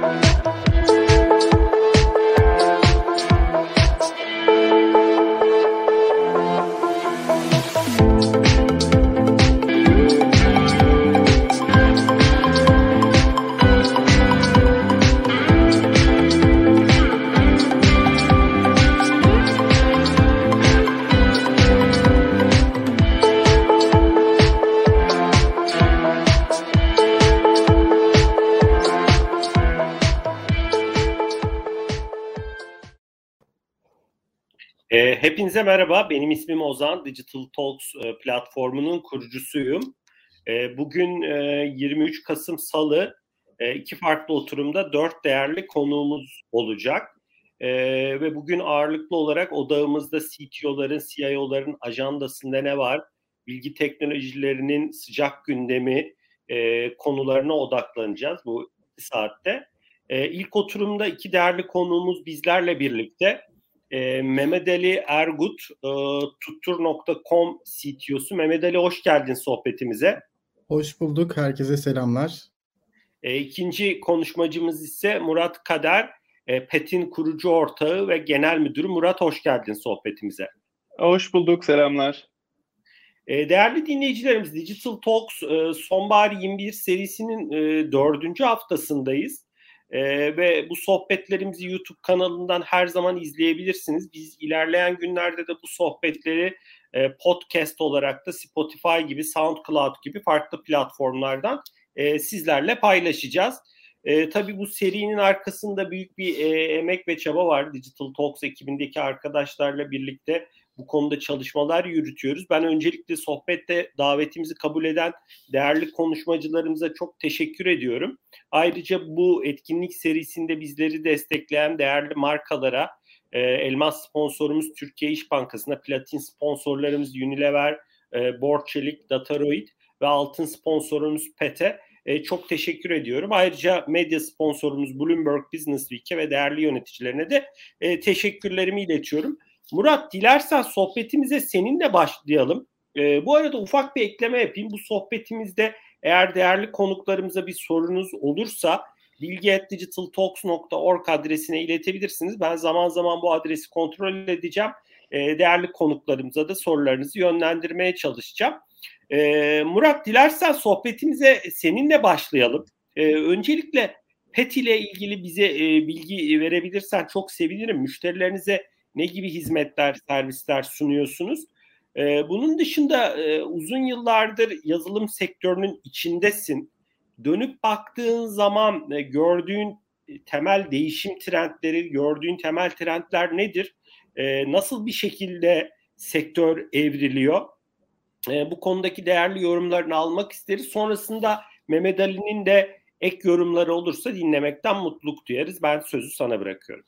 Thank Hepinize merhaba. Benim ismim Ozan. Digital Talks e, platformunun kurucusuyum. E, bugün 23 e, Kasım Salı iki farklı oturumda dört değerli konuğumuz olacak. Ve bugün ağırlıklı olarak odağımızda CTO'ların, CIO'ların ajandasında ne var? Bilgi teknolojilerinin sıcak gündemi konularına odaklanacağız bu saatte. İlk oturumda iki değerli konuğumuz bizlerle birlikte e, Mehmet Ali Ergut, e, tuttur.com CTO'su. Mehmet Ali hoş geldin sohbetimize. Hoş bulduk. Herkese selamlar. E, ikinci konuşmacımız ise Murat Kader, e, PET'in kurucu ortağı ve genel müdürü. Murat hoş geldin sohbetimize. Hoş bulduk. Selamlar. E, değerli dinleyicilerimiz Digital Talks e, Sonbahar 21 serisinin e, dördüncü haftasındayız. Ee, ve bu sohbetlerimizi YouTube kanalından her zaman izleyebilirsiniz. Biz ilerleyen günlerde de bu sohbetleri e, podcast olarak da Spotify gibi, SoundCloud gibi farklı platformlardan e, sizlerle paylaşacağız. E, tabii bu serinin arkasında büyük bir e, emek ve çaba var. Digital Talks ekibindeki arkadaşlarla birlikte bu konuda çalışmalar yürütüyoruz. Ben öncelikle sohbette davetimizi kabul eden değerli konuşmacılarımıza çok teşekkür ediyorum. Ayrıca bu etkinlik serisinde bizleri destekleyen değerli markalara, e, elmas sponsorumuz Türkiye İş Bankası'na, platin sponsorlarımız Unilever, e, Borçelik, Dataroid ve altın sponsorumuz PET'e e, çok teşekkür ediyorum. Ayrıca medya sponsorumuz Bloomberg Business Week'e ve değerli yöneticilerine de e, teşekkürlerimi iletiyorum. Murat dilersen sohbetimize seninle başlayalım. E, bu arada ufak bir ekleme yapayım. Bu sohbetimizde eğer değerli konuklarımıza bir sorunuz olursa bilgi.digitaltalks.org adresine iletebilirsiniz. Ben zaman zaman bu adresi kontrol edeceğim. E, değerli konuklarımıza da sorularınızı yönlendirmeye çalışacağım. E, Murat dilersen sohbetimize seninle başlayalım. E, öncelikle PET ile ilgili bize e, bilgi verebilirsen çok sevinirim. Müşterilerinize ne gibi hizmetler, servisler sunuyorsunuz? Ee, bunun dışında e, uzun yıllardır yazılım sektörünün içindesin. Dönüp baktığın zaman e, gördüğün temel değişim trendleri, gördüğün temel trendler nedir? E, nasıl bir şekilde sektör evriliyor? E, bu konudaki değerli yorumlarını almak isteriz. Sonrasında Mehmet Ali'nin de ek yorumları olursa dinlemekten mutluluk duyarız. Ben sözü sana bırakıyorum.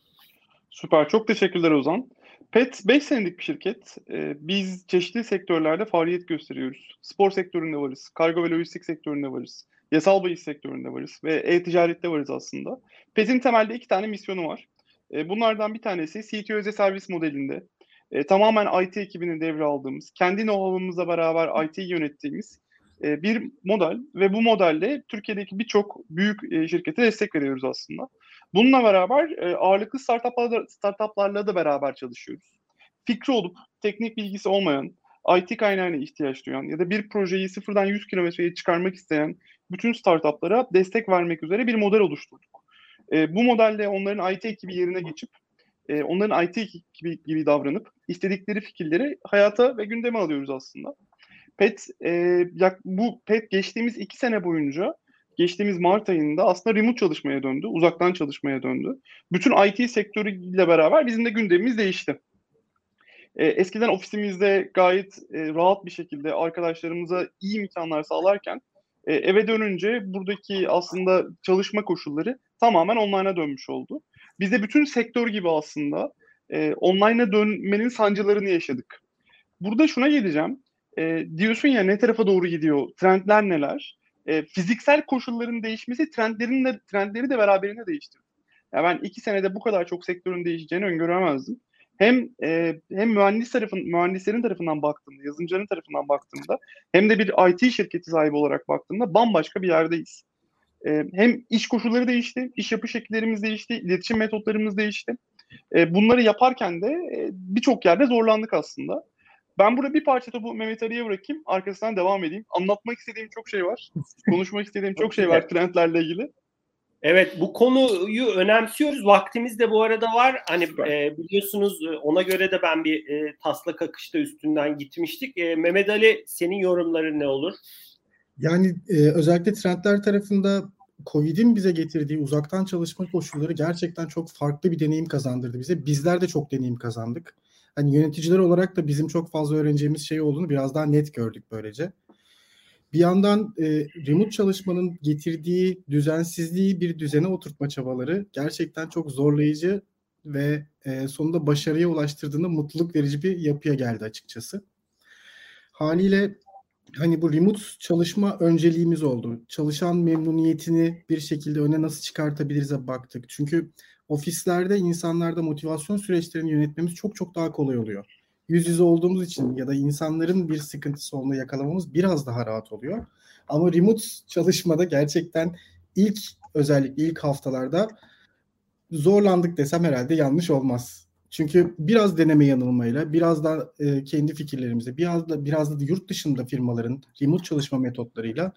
Süper. Çok teşekkürler Ozan. PET 5 senelik bir şirket. Ee, biz çeşitli sektörlerde faaliyet gösteriyoruz. Spor sektöründe varız, kargo ve lojistik sektöründe varız, yasal bahis sektöründe varız ve e-ticarette varız aslında. PET'in temelde iki tane misyonu var. Ee, bunlardan bir tanesi CTO özel servis modelinde e, tamamen IT ekibini devraldığımız, kendi know-how'ımızla beraber IT'yi yönettiğimiz e, bir model ve bu modelle Türkiye'deki birçok büyük e, şirkete destek veriyoruz aslında. Bununla beraber e, ağırlıklı startuplarla, startuplarla da beraber çalışıyoruz. Fikri olup teknik bilgisi olmayan, IT kaynağına ihtiyaç duyan ya da bir projeyi sıfırdan 100 kilometreye çıkarmak isteyen bütün startuplara destek vermek üzere bir model oluşturduk. E, bu modelle onların IT ekibi yerine geçip e, onların IT ekibi gibi davranıp istedikleri fikirleri hayata ve gündeme alıyoruz aslında. PET e, bu PET geçtiğimiz iki sene boyunca geçtiğimiz Mart ayında aslında remote çalışmaya döndü, uzaktan çalışmaya döndü. Bütün IT sektörüyle beraber bizim de gündemimiz değişti. E, eskiden ofisimizde gayet e, rahat bir şekilde arkadaşlarımıza iyi imkanlar sağlarken e, eve dönünce buradaki aslında çalışma koşulları tamamen online'a dönmüş oldu. Biz de bütün sektör gibi aslında e, online'a dönmenin sancılarını yaşadık. Burada şuna geleceğim. E, diyorsun ya ne tarafa doğru gidiyor, trendler neler? E, fiziksel koşulların değişmesi trendlerin de, trendleri de beraberinde değiştirdi. Yani ben iki senede bu kadar çok sektörün değişeceğini öngöremezdim. Hem e, hem mühendis tarafın mühendislerin tarafından baktığımda, yazılımcıların tarafından baktığımda hem de bir IT şirketi sahibi olarak baktığımda bambaşka bir yerdeyiz. E, hem iş koşulları değişti, iş yapı şekillerimiz değişti, iletişim metotlarımız değişti. E, bunları yaparken de e, birçok yerde zorlandık aslında. Ben burada bir parça topu Mehmet Ali'ye bırakayım. Arkasından devam edeyim. Anlatmak istediğim çok şey var. Konuşmak istediğim çok şey var trendlerle ilgili. Evet bu konuyu önemsiyoruz. Vaktimiz de bu arada var. Hani e, biliyorsunuz e, ona göre de ben bir e, taslak akışta üstünden gitmiştik. E, Mehmet Ali senin yorumların ne olur? Yani e, özellikle trendler tarafında Covid'in bize getirdiği uzaktan çalışma koşulları gerçekten çok farklı bir deneyim kazandırdı bize. Bizler de çok deneyim kazandık. Hani yöneticiler olarak da bizim çok fazla öğreneceğimiz şey olduğunu biraz daha net gördük böylece. Bir yandan e, remote çalışmanın getirdiği düzensizliği bir düzene oturtma çabaları gerçekten çok zorlayıcı ve e, sonunda başarıya ulaştırdığında mutluluk verici bir yapıya geldi açıkçası. Haliyle hani bu remote çalışma önceliğimiz oldu. Çalışan memnuniyetini bir şekilde öne nasıl çıkartabiliriz'e baktık. Çünkü ofislerde insanlarda motivasyon süreçlerini yönetmemiz çok çok daha kolay oluyor. Yüz yüze olduğumuz için ya da insanların bir sıkıntısı olduğunu yakalamamız biraz daha rahat oluyor. Ama remote çalışmada gerçekten ilk özellikle ilk haftalarda zorlandık desem herhalde yanlış olmaz. Çünkü biraz deneme yanılmayla, biraz da e, kendi fikirlerimizle, biraz da biraz da yurt dışında firmaların remote çalışma metotlarıyla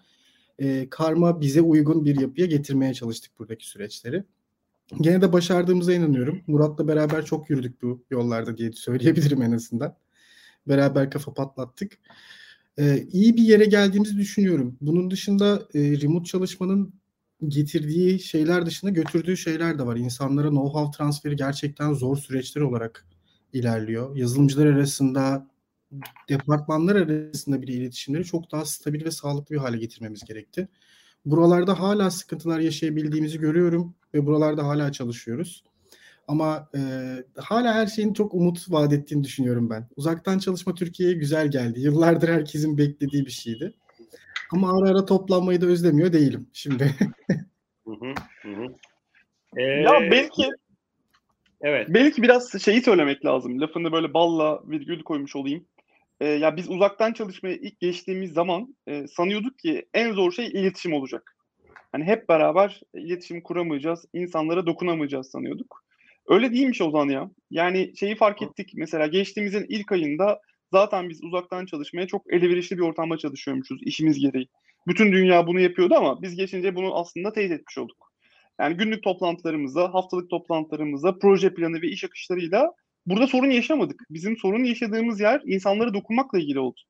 e, karma bize uygun bir yapıya getirmeye çalıştık buradaki süreçleri. Gene de başardığımıza inanıyorum. Murat'la beraber çok yürüdük bu yollarda diye söyleyebilirim en azından. Beraber kafa patlattık. Ee, iyi bir yere geldiğimizi düşünüyorum. Bunun dışında e, remote çalışmanın getirdiği şeyler dışında götürdüğü şeyler de var. İnsanlara know-how transferi gerçekten zor süreçler olarak ilerliyor. Yazılımcılar arasında, departmanlar arasında bir iletişimleri çok daha stabil ve sağlıklı bir hale getirmemiz gerekti. Buralarda hala sıkıntılar yaşayabildiğimizi görüyorum ve buralarda hala çalışıyoruz. Ama e, hala her şeyin çok umut vaat ettiğini düşünüyorum ben. Uzaktan çalışma Türkiye'ye güzel geldi. Yıllardır herkesin beklediği bir şeydi. Ama ara ara toplanmayı da özlemiyor değilim şimdi. hı hı, hı. Ee, ya belki Evet. Belki biraz şeyi söylemek lazım. Lafını böyle balla virgül koymuş olayım. Ee, ya biz uzaktan çalışmaya ilk geçtiğimiz zaman e, sanıyorduk ki en zor şey iletişim olacak. Hani hep beraber iletişim kuramayacağız, insanlara dokunamayacağız sanıyorduk. Öyle değilmiş o zaman ya. Yani şeyi fark ettik mesela geçtiğimizin ilk ayında zaten biz uzaktan çalışmaya çok elverişli bir ortamda çalışıyormuşuz işimiz gereği. Bütün dünya bunu yapıyordu ama biz geçince bunu aslında teyit etmiş olduk. Yani günlük toplantılarımızda, haftalık toplantılarımızda, proje planı ve iş akışlarıyla burada sorun yaşamadık. Bizim sorun yaşadığımız yer insanlara dokunmakla ilgili oldu.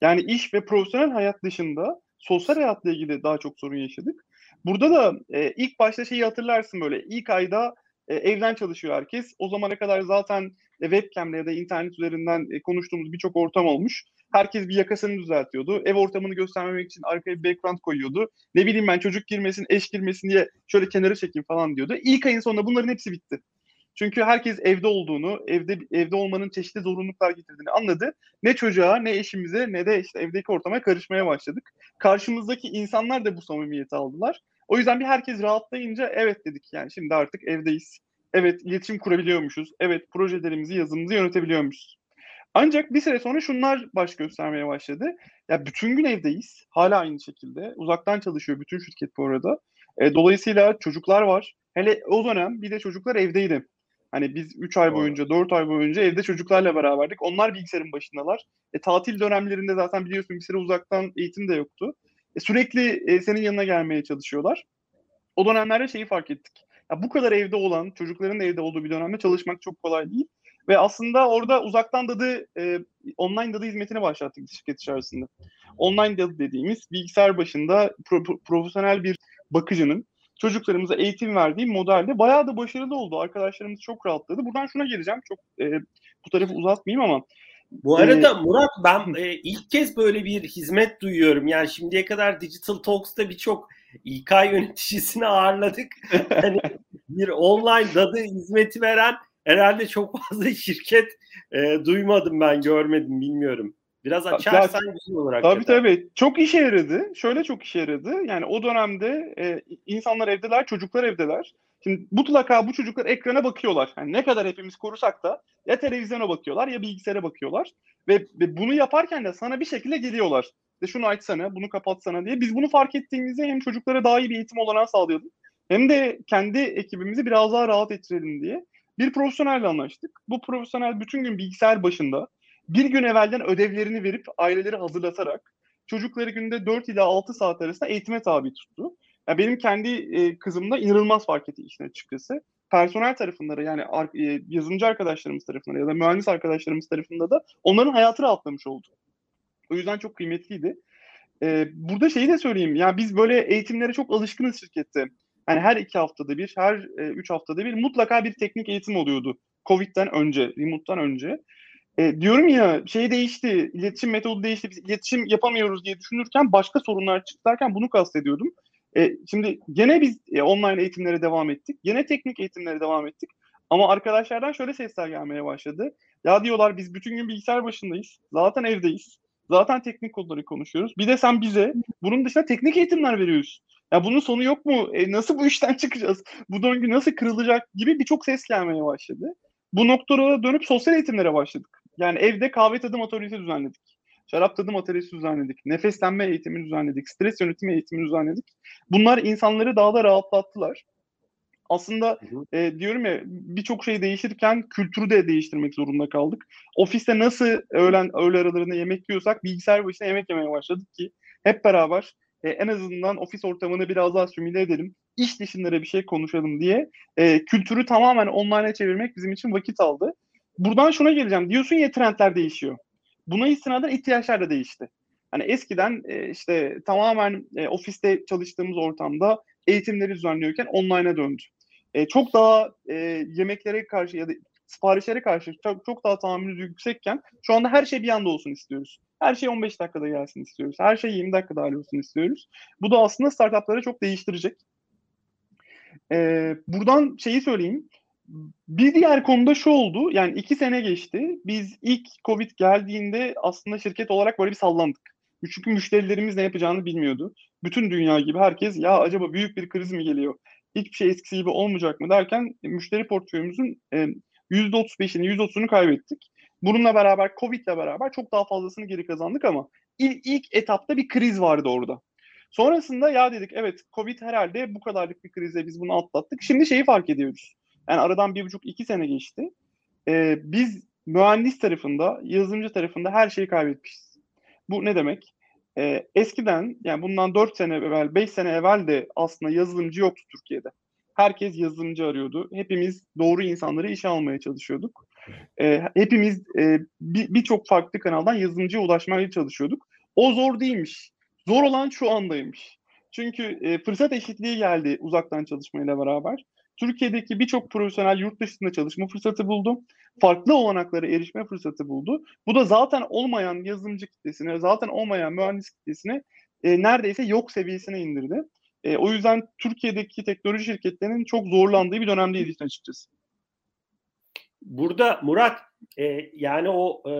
Yani iş ve profesyonel hayat dışında sosyal hayatla ilgili daha çok sorun yaşadık. Burada da e, ilk başta şeyi hatırlarsın böyle ilk ayda e, evden çalışıyor herkes. O zamana kadar zaten webcam'le ya da internet üzerinden e, konuştuğumuz birçok ortam olmuş. Herkes bir yakasını düzeltiyordu. Ev ortamını göstermemek için arkaya bir background koyuyordu. Ne bileyim ben çocuk girmesin, eş girmesin diye şöyle kenara çekeyim falan diyordu. İlk ayın sonunda bunların hepsi bitti. Çünkü herkes evde olduğunu, evde evde olmanın çeşitli zorunluluklar getirdiğini anladı. Ne çocuğa, ne eşimize, ne de işte evdeki ortama karışmaya başladık. Karşımızdaki insanlar da bu samimiyeti aldılar. O yüzden bir herkes rahatlayınca evet dedik yani şimdi artık evdeyiz. Evet iletişim kurabiliyormuşuz. Evet projelerimizi, yazımızı yönetebiliyormuşuz. Ancak bir süre sonra şunlar baş göstermeye başladı. Ya bütün gün evdeyiz. Hala aynı şekilde. Uzaktan çalışıyor bütün şirket bu arada. E, dolayısıyla çocuklar var. Hele o dönem bir de çocuklar evdeydi. Hani biz 3 ay boyunca, 4 ay boyunca evde çocuklarla beraberdik. Onlar bilgisayarın başındalar. E, tatil dönemlerinde zaten biliyorsun bir süre uzaktan eğitim de yoktu. E, sürekli e, senin yanına gelmeye çalışıyorlar. O dönemlerde şeyi fark ettik. Ya bu kadar evde olan, çocukların da evde olduğu bir dönemde çalışmak çok kolay değil. Ve aslında orada uzaktan dadı, e, online dadı hizmetini başlattık şirket içerisinde. Online dadı dediğimiz bilgisayar başında pro, profesyonel bir bakıcının çocuklarımıza eğitim verdiği modelde bayağı da başarılı oldu. Arkadaşlarımız çok rahatladı. Buradan şuna geleceğim. Çok e, bu tarafı uzatmayayım ama bu arada ee, Murat ben e, ilk kez böyle bir hizmet duyuyorum. Yani şimdiye kadar Digital Talks'ta birçok İK yöneticisini ağırladık. hani bir online dadı hizmeti veren herhalde çok fazla şirket e, duymadım ben görmedim bilmiyorum. Biraz açarsan ya, güzel olarak. Tabii tabii. Çok işe yaradı. Şöyle çok işe yaradı. Yani o dönemde e, insanlar evdeler, çocuklar evdeler. Şimdi mutlaka bu çocuklar ekrana bakıyorlar. Yani ne kadar hepimiz korusak da ya televizyona bakıyorlar ya bilgisayara bakıyorlar. Ve, ve bunu yaparken de sana bir şekilde geliyorlar. De şunu açsana, bunu kapatsana diye. Biz bunu fark ettiğimizde hem çocuklara daha iyi bir eğitim olanağı sağlayalım. Hem de kendi ekibimizi biraz daha rahat ettirelim diye bir profesyonelle anlaştık. Bu profesyonel bütün gün bilgisayar başında bir gün evvelden ödevlerini verip aileleri hazırlatarak çocukları günde 4 ila 6 saat arasında eğitime tabi tuttu. Yani benim kendi e, kızımda inanılmaz fark etti işin açıkçası. Personel tarafında yani e, yazılımcı arkadaşlarımız tarafında ya da mühendis arkadaşlarımız tarafında da onların hayatı rahatlamış oldu. O yüzden çok kıymetliydi. Ee, burada şeyi de söyleyeyim. Yani biz böyle eğitimlere çok alışkınız şirkette. Yani her iki haftada bir, her e, üç haftada bir mutlaka bir teknik eğitim oluyordu. Covid'den önce, remote'dan önce. E, diyorum ya şey değişti, iletişim metodu değişti, biz iletişim yapamıyoruz diye düşünürken başka sorunlar çıkarken bunu kastediyordum. E, şimdi gene biz e, online eğitimlere devam ettik. Gene teknik eğitimlere devam ettik. Ama arkadaşlardan şöyle sesler gelmeye başladı. Ya diyorlar biz bütün gün bilgisayar başındayız. Zaten evdeyiz. Zaten teknik konuları konuşuyoruz. Bir de sen bize bunun dışında teknik eğitimler veriyorsun. Ya bunun sonu yok mu? E, nasıl bu işten çıkacağız? Bu döngü nasıl kırılacak gibi birçok ses gelmeye başladı. Bu noktada dönüp sosyal eğitimlere başladık. Yani evde kahve tadım atölyesi düzenledik. Şarap tadım atölyesi düzenledik. Nefeslenme eğitimi düzenledik. Stres yönetimi eğitimi düzenledik. Bunlar insanları daha da rahatlattılar. Aslında e, diyorum ya birçok şey değişirken kültürü de değiştirmek zorunda kaldık. Ofiste nasıl öğlen öğle aralarında yemek yiyorsak bilgisayar başında yemek yemeye başladık ki hep beraber e, en azından ofis ortamını biraz daha simüle edelim. İş dışında bir şey konuşalım diye e, kültürü tamamen online'a çevirmek bizim için vakit aldı. Buradan şuna geleceğim. Diyorsun ya trendler değişiyor. Buna istinaden ihtiyaçlar da değişti. Hani eskiden e, işte tamamen e, ofiste çalıştığımız ortamda eğitimleri düzenliyorken online'a döndü. E, çok daha e, yemeklere karşı ya da siparişlere karşı çok, çok daha tahammülümüz yüksekken şu anda her şey bir anda olsun istiyoruz. Her şey 15 dakikada gelsin istiyoruz. Her şey 20 dakikada olsun istiyoruz. Bu da aslında startupları çok değiştirecek. Ee, buradan şeyi söyleyeyim. Bir diğer konuda şu oldu. Yani iki sene geçti. Biz ilk Covid geldiğinde aslında şirket olarak böyle bir sallandık. Çünkü müşterilerimiz ne yapacağını bilmiyordu. Bütün dünya gibi herkes ya acaba büyük bir kriz mi geliyor? Hiçbir şey eskisi gibi olmayacak mı derken müşteri portföyümüzün e, %35'ini, %30'unu kaybettik. Bununla beraber Covid ile beraber çok daha fazlasını geri kazandık ama ilk, ilk etapta bir kriz vardı orada. Sonrasında ya dedik evet Covid herhalde bu kadarlık bir krize biz bunu atlattık. Şimdi şeyi fark ediyoruz. Yani aradan bir buçuk iki sene geçti. Ee, biz mühendis tarafında, yazılımcı tarafında her şeyi kaybetmişiz. Bu ne demek? Ee, eskiden yani bundan dört sene evvel, beş sene evvel de aslında yazılımcı yoktu Türkiye'de. Herkes yazılımcı arıyordu. Hepimiz doğru insanları işe almaya çalışıyorduk. E, hepimiz e, birçok bir farklı kanaldan yazılımcıya ulaşmaya çalışıyorduk. O zor değilmiş. Zor olan şu andaymış. Çünkü e, fırsat eşitliği geldi uzaktan çalışmayla beraber. Türkiye'deki birçok profesyonel yurt dışında çalışma fırsatı buldu. Farklı olanaklara erişme fırsatı buldu. Bu da zaten olmayan yazılımcı kitlesine, zaten olmayan mühendis kitlesine e, neredeyse yok seviyesine indirdi. E, o yüzden Türkiye'deki teknoloji şirketlerinin çok zorlandığı bir dönemdeyiz açıkçası. Burada Murat e, yani o e,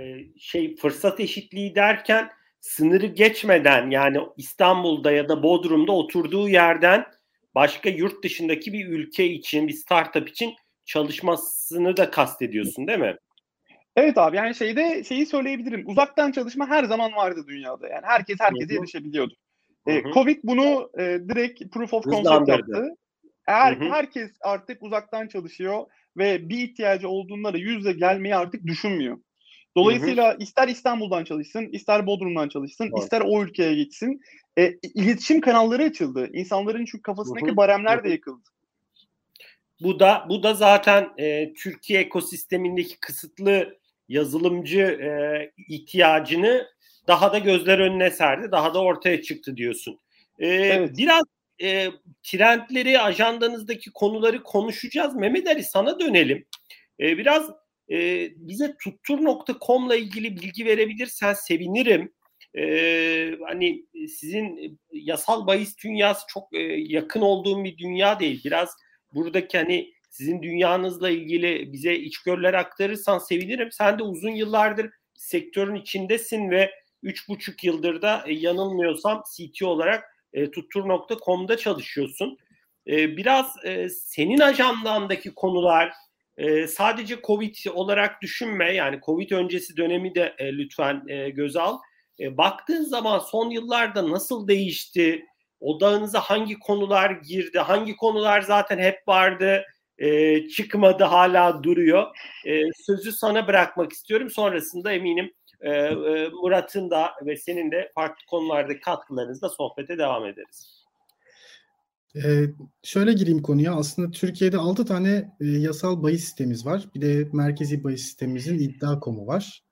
e, şey fırsat eşitliği derken sınırı geçmeden yani İstanbul'da ya da Bodrum'da oturduğu yerden başka yurt dışındaki bir ülke için bir startup için çalışmasını da kastediyorsun değil mi? Evet abi yani şeyde şeyi söyleyebilirim. Uzaktan çalışma her zaman vardı dünyada. Yani herkes herkese erişebiliyordu. E, Covid bunu e, direkt proof of concept yaptı. Her, herkes artık uzaktan çalışıyor ve bir ihtiyacı olduğunda da yüzle gelmeyi artık düşünmüyor. Dolayısıyla hı hı. ister İstanbul'dan çalışsın, ister Bodrum'dan çalışsın, evet. ister o ülkeye gitsin. E, iletişim kanalları açıldı. İnsanların çünkü kafasındaki hı hı. baremler de yıkıldı. Bu da bu da zaten e, Türkiye ekosistemindeki kısıtlı yazılımcı e, ihtiyacını daha da gözler önüne serdi, daha da ortaya çıktı diyorsun. E, evet. Biraz e, trendleri, ajandanızdaki konuları konuşacağız. Mehmet Ali sana dönelim. E, biraz e, bize tuttur.com'la ilgili bilgi verebilirsen sevinirim. E, hani sizin yasal bahis dünyası çok e, yakın olduğum bir dünya değil. Biraz buradaki hani sizin dünyanızla ilgili bize içgörüler aktarırsan sevinirim. Sen de uzun yıllardır sektörün içindesin ve üç buçuk yıldır da e, yanılmıyorsam CTO olarak e, tuttur.com'da çalışıyorsun. E, biraz e, senin ajandandaki konular e, sadece Covid olarak düşünme. Yani Covid öncesi dönemi de e, lütfen e, göz al. E, baktığın zaman son yıllarda nasıl değişti? Odağınıza hangi konular girdi? Hangi konular zaten hep vardı? E, çıkmadı hala duruyor. E, sözü sana bırakmak istiyorum. Sonrasında eminim e, e, Murat'ın da ve senin de farklı konulardaki katkılarınızla sohbete devam ederiz. Ee, şöyle gireyim konuya. Aslında Türkiye'de 6 tane e, yasal bahis sistemimiz var. Bir de merkezi bahis sistemimizin iddia komu var.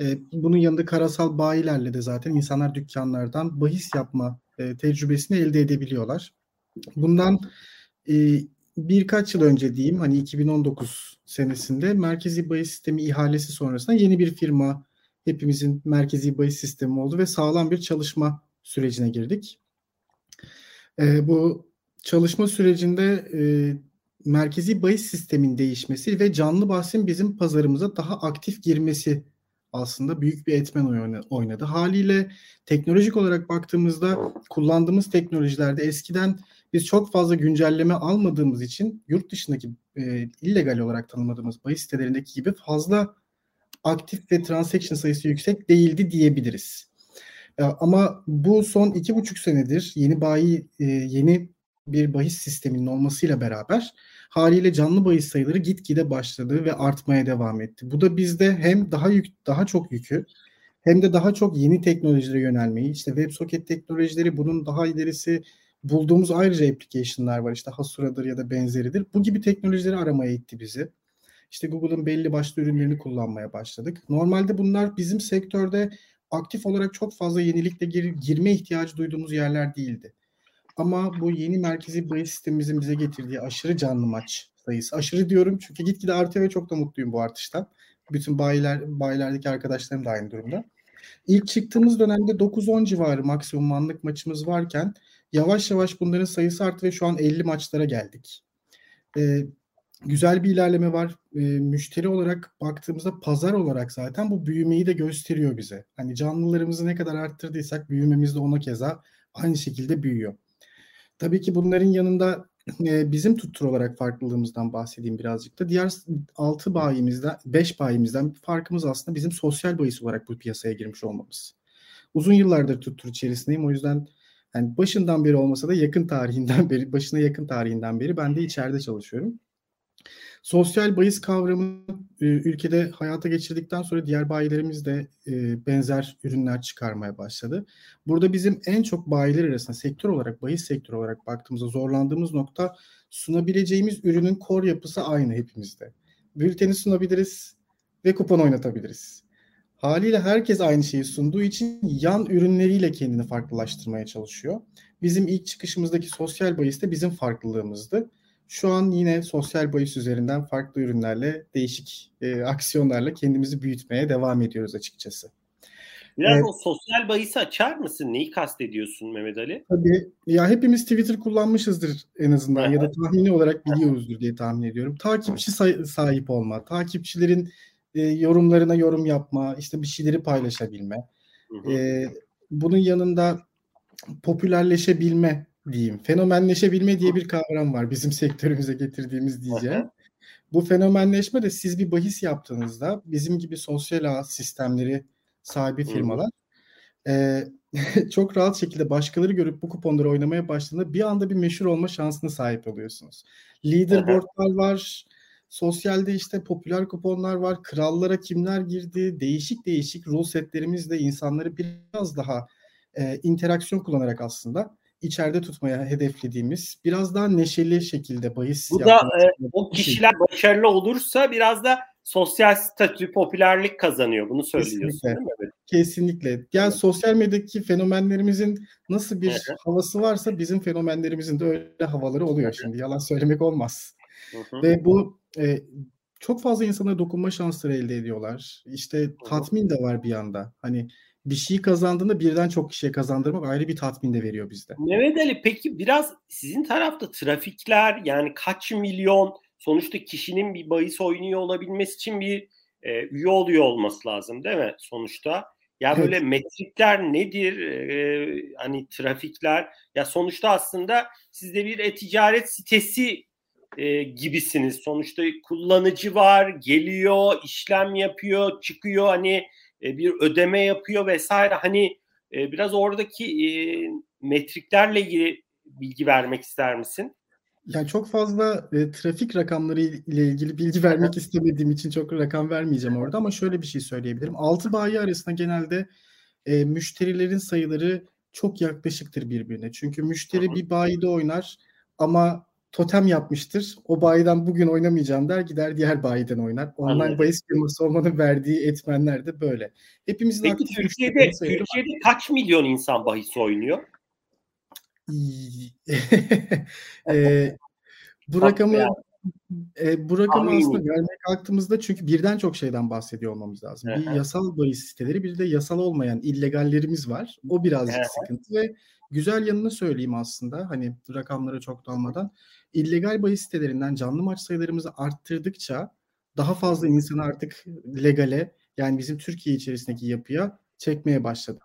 E, bunun yanında karasal bayilerle de zaten insanlar dükkanlardan bahis yapma e, tecrübesini elde edebiliyorlar. Bundan e, birkaç yıl önce diyeyim hani 2019 senesinde merkezi bahis sistemi ihalesi sonrasında yeni bir firma hepimizin merkezi bahis sistemi oldu ve sağlam bir çalışma sürecine girdik. E, bu çalışma sürecinde e, merkezi bahis sistemin değişmesi ve canlı bahsin bizim pazarımıza daha aktif girmesi aslında büyük bir etmen oynadı. Haliyle teknolojik olarak baktığımızda kullandığımız teknolojilerde eskiden biz çok fazla güncelleme almadığımız için yurt dışındaki e, illegal olarak tanımladığımız bahis sitelerindeki gibi fazla aktif ve transaction sayısı yüksek değildi diyebiliriz. E, ama bu son iki buçuk senedir yeni bayi e, yeni bir bahis sisteminin olmasıyla beraber haliyle canlı bahis sayıları gitgide başladı ve artmaya devam etti. Bu da bizde hem daha yük, daha çok yükü hem de daha çok yeni teknolojilere yönelmeyi, işte WebSocket teknolojileri, bunun daha ilerisi bulduğumuz ayrıca application'lar var. İşte Hasura'dır ya da benzeridir. Bu gibi teknolojileri aramaya itti bizi. İşte Google'ın belli başlı ürünlerini kullanmaya başladık. Normalde bunlar bizim sektörde aktif olarak çok fazla yenilikle gir, girme ihtiyacı duyduğumuz yerler değildi. Ama bu yeni merkezi bahis sistemimizin bize getirdiği aşırı canlı maç sayısı. Aşırı diyorum çünkü gitgide artıyor ve çok da mutluyum bu artıştan. Bütün bayiler, bayilerdeki arkadaşlarım da aynı durumda. İlk çıktığımız dönemde 9-10 civarı maksimum anlık maçımız varken yavaş yavaş bunların sayısı arttı ve şu an 50 maçlara geldik. Ee, güzel bir ilerleme var. Ee, müşteri olarak baktığımızda pazar olarak zaten bu büyümeyi de gösteriyor bize. Hani canlılarımızı ne kadar arttırdıysak büyümemiz de ona keza aynı şekilde büyüyor. Tabii ki bunların yanında e, bizim tuttur olarak farklılığımızdan bahsedeyim birazcık da. Diğer 6 bayimizden, 5 bayimizden farkımız aslında bizim sosyal bahis olarak bu piyasaya girmiş olmamız. Uzun yıllardır tuttur içerisindeyim. O yüzden yani başından beri olmasa da yakın tarihinden beri, başına yakın tarihinden beri ben de içeride çalışıyorum. Sosyal bahis kavramı e, ülkede hayata geçirdikten sonra diğer bayilerimiz de e, benzer ürünler çıkarmaya başladı. Burada bizim en çok bayiler arasında sektör olarak, bahis sektörü olarak baktığımızda zorlandığımız nokta sunabileceğimiz ürünün core yapısı aynı hepimizde. Bülteni sunabiliriz ve kupon oynatabiliriz. Haliyle herkes aynı şeyi sunduğu için yan ürünleriyle kendini farklılaştırmaya çalışıyor. Bizim ilk çıkışımızdaki sosyal bahis de bizim farklılığımızdı. Şu an yine sosyal bahis üzerinden farklı ürünlerle, değişik e, aksiyonlarla kendimizi büyütmeye devam ediyoruz açıkçası. Biraz evet. o sosyal bahisi açar mısın? Neyi kastediyorsun Mehmet Ali? Tabii. Ya hepimiz Twitter kullanmışızdır en azından ya da tahmini olarak biliyoruzdur diye tahmin ediyorum. Takipçi sahip olma, takipçilerin e, yorumlarına yorum yapma, işte bir şeyleri paylaşabilme. E, bunun yanında popülerleşebilme diyeyim. Fenomenleşebilme diye bir kavram var bizim sektörümüze getirdiğimiz diyeceğim. Bu fenomenleşme de siz bir bahis yaptığınızda bizim gibi sosyal ağ sistemleri sahibi firmalar e, çok rahat şekilde başkaları görüp bu kuponları oynamaya başladığında bir anda bir meşhur olma şansına sahip oluyorsunuz. Leaderboardlar var, sosyalde işte popüler kuponlar var, krallara kimler girdi, değişik değişik rule setlerimizle insanları biraz daha e, interaksiyon kullanarak aslında içeride tutmaya hedeflediğimiz biraz daha neşeli şekilde bahis Bu da e, o kişiler şey. başarılı olursa biraz da sosyal statü, popülerlik kazanıyor. Bunu söylüyorsun Kesinlikle. değil mi? Kesinlikle. Yani sosyal medyadaki fenomenlerimizin nasıl bir evet. havası varsa bizim fenomenlerimizin de öyle havaları oluyor şimdi. Yalan söylemek olmaz. Hı-hı. Ve bu e, çok fazla insana dokunma şansları elde ediyorlar. İşte tatmin de var bir yanda. Hani bir şeyi kazandığında birden çok kişiye kazandırmak ayrı bir tatmin de veriyor bizde. Mehmet Ali peki biraz sizin tarafta trafikler yani kaç milyon sonuçta kişinin bir bahis oynuyor olabilmesi için bir e, üye oluyor olması lazım değil mi sonuçta? Ya evet. böyle metrikler nedir? Ee, hani trafikler ya sonuçta aslında sizde bir e-ticaret sitesi e, gibisiniz. Sonuçta kullanıcı var, geliyor, işlem yapıyor, çıkıyor. Hani e, bir ödeme yapıyor vesaire. Hani e, biraz oradaki e, metriklerle ilgili bilgi vermek ister misin? Yani çok fazla e, trafik rakamları ile ilgili bilgi vermek istemediğim için çok rakam vermeyeceğim orada ama şöyle bir şey söyleyebilirim. Altı bayi arasında genelde e, müşterilerin sayıları çok yaklaşıktır birbirine. Çünkü müşteri bir bayide oynar ama totem yapmıştır. O bayiden bugün oynamayacağım der gider diğer bayiden oynar. Online Anladım. bahis firması olmanın verdiği etmenler de böyle. Hepimizin Peki Türkiye'de, Türkiye'de kaç milyon insan bahis oynuyor? e, bu rakamı e, bu rakamı Tahmin aslında vermeye kalktığımızda çünkü birden çok şeyden bahsediyor olmamız lazım. Bir yasal bahis siteleri bir de yasal olmayan illegallerimiz var. O birazcık sıkıntı ve güzel yanını söyleyeyim aslında hani rakamlara çok dalmadan. İllegal bahis sitelerinden canlı maç sayılarımızı arttırdıkça daha fazla insanı artık legale yani bizim Türkiye içerisindeki yapıya çekmeye başladık.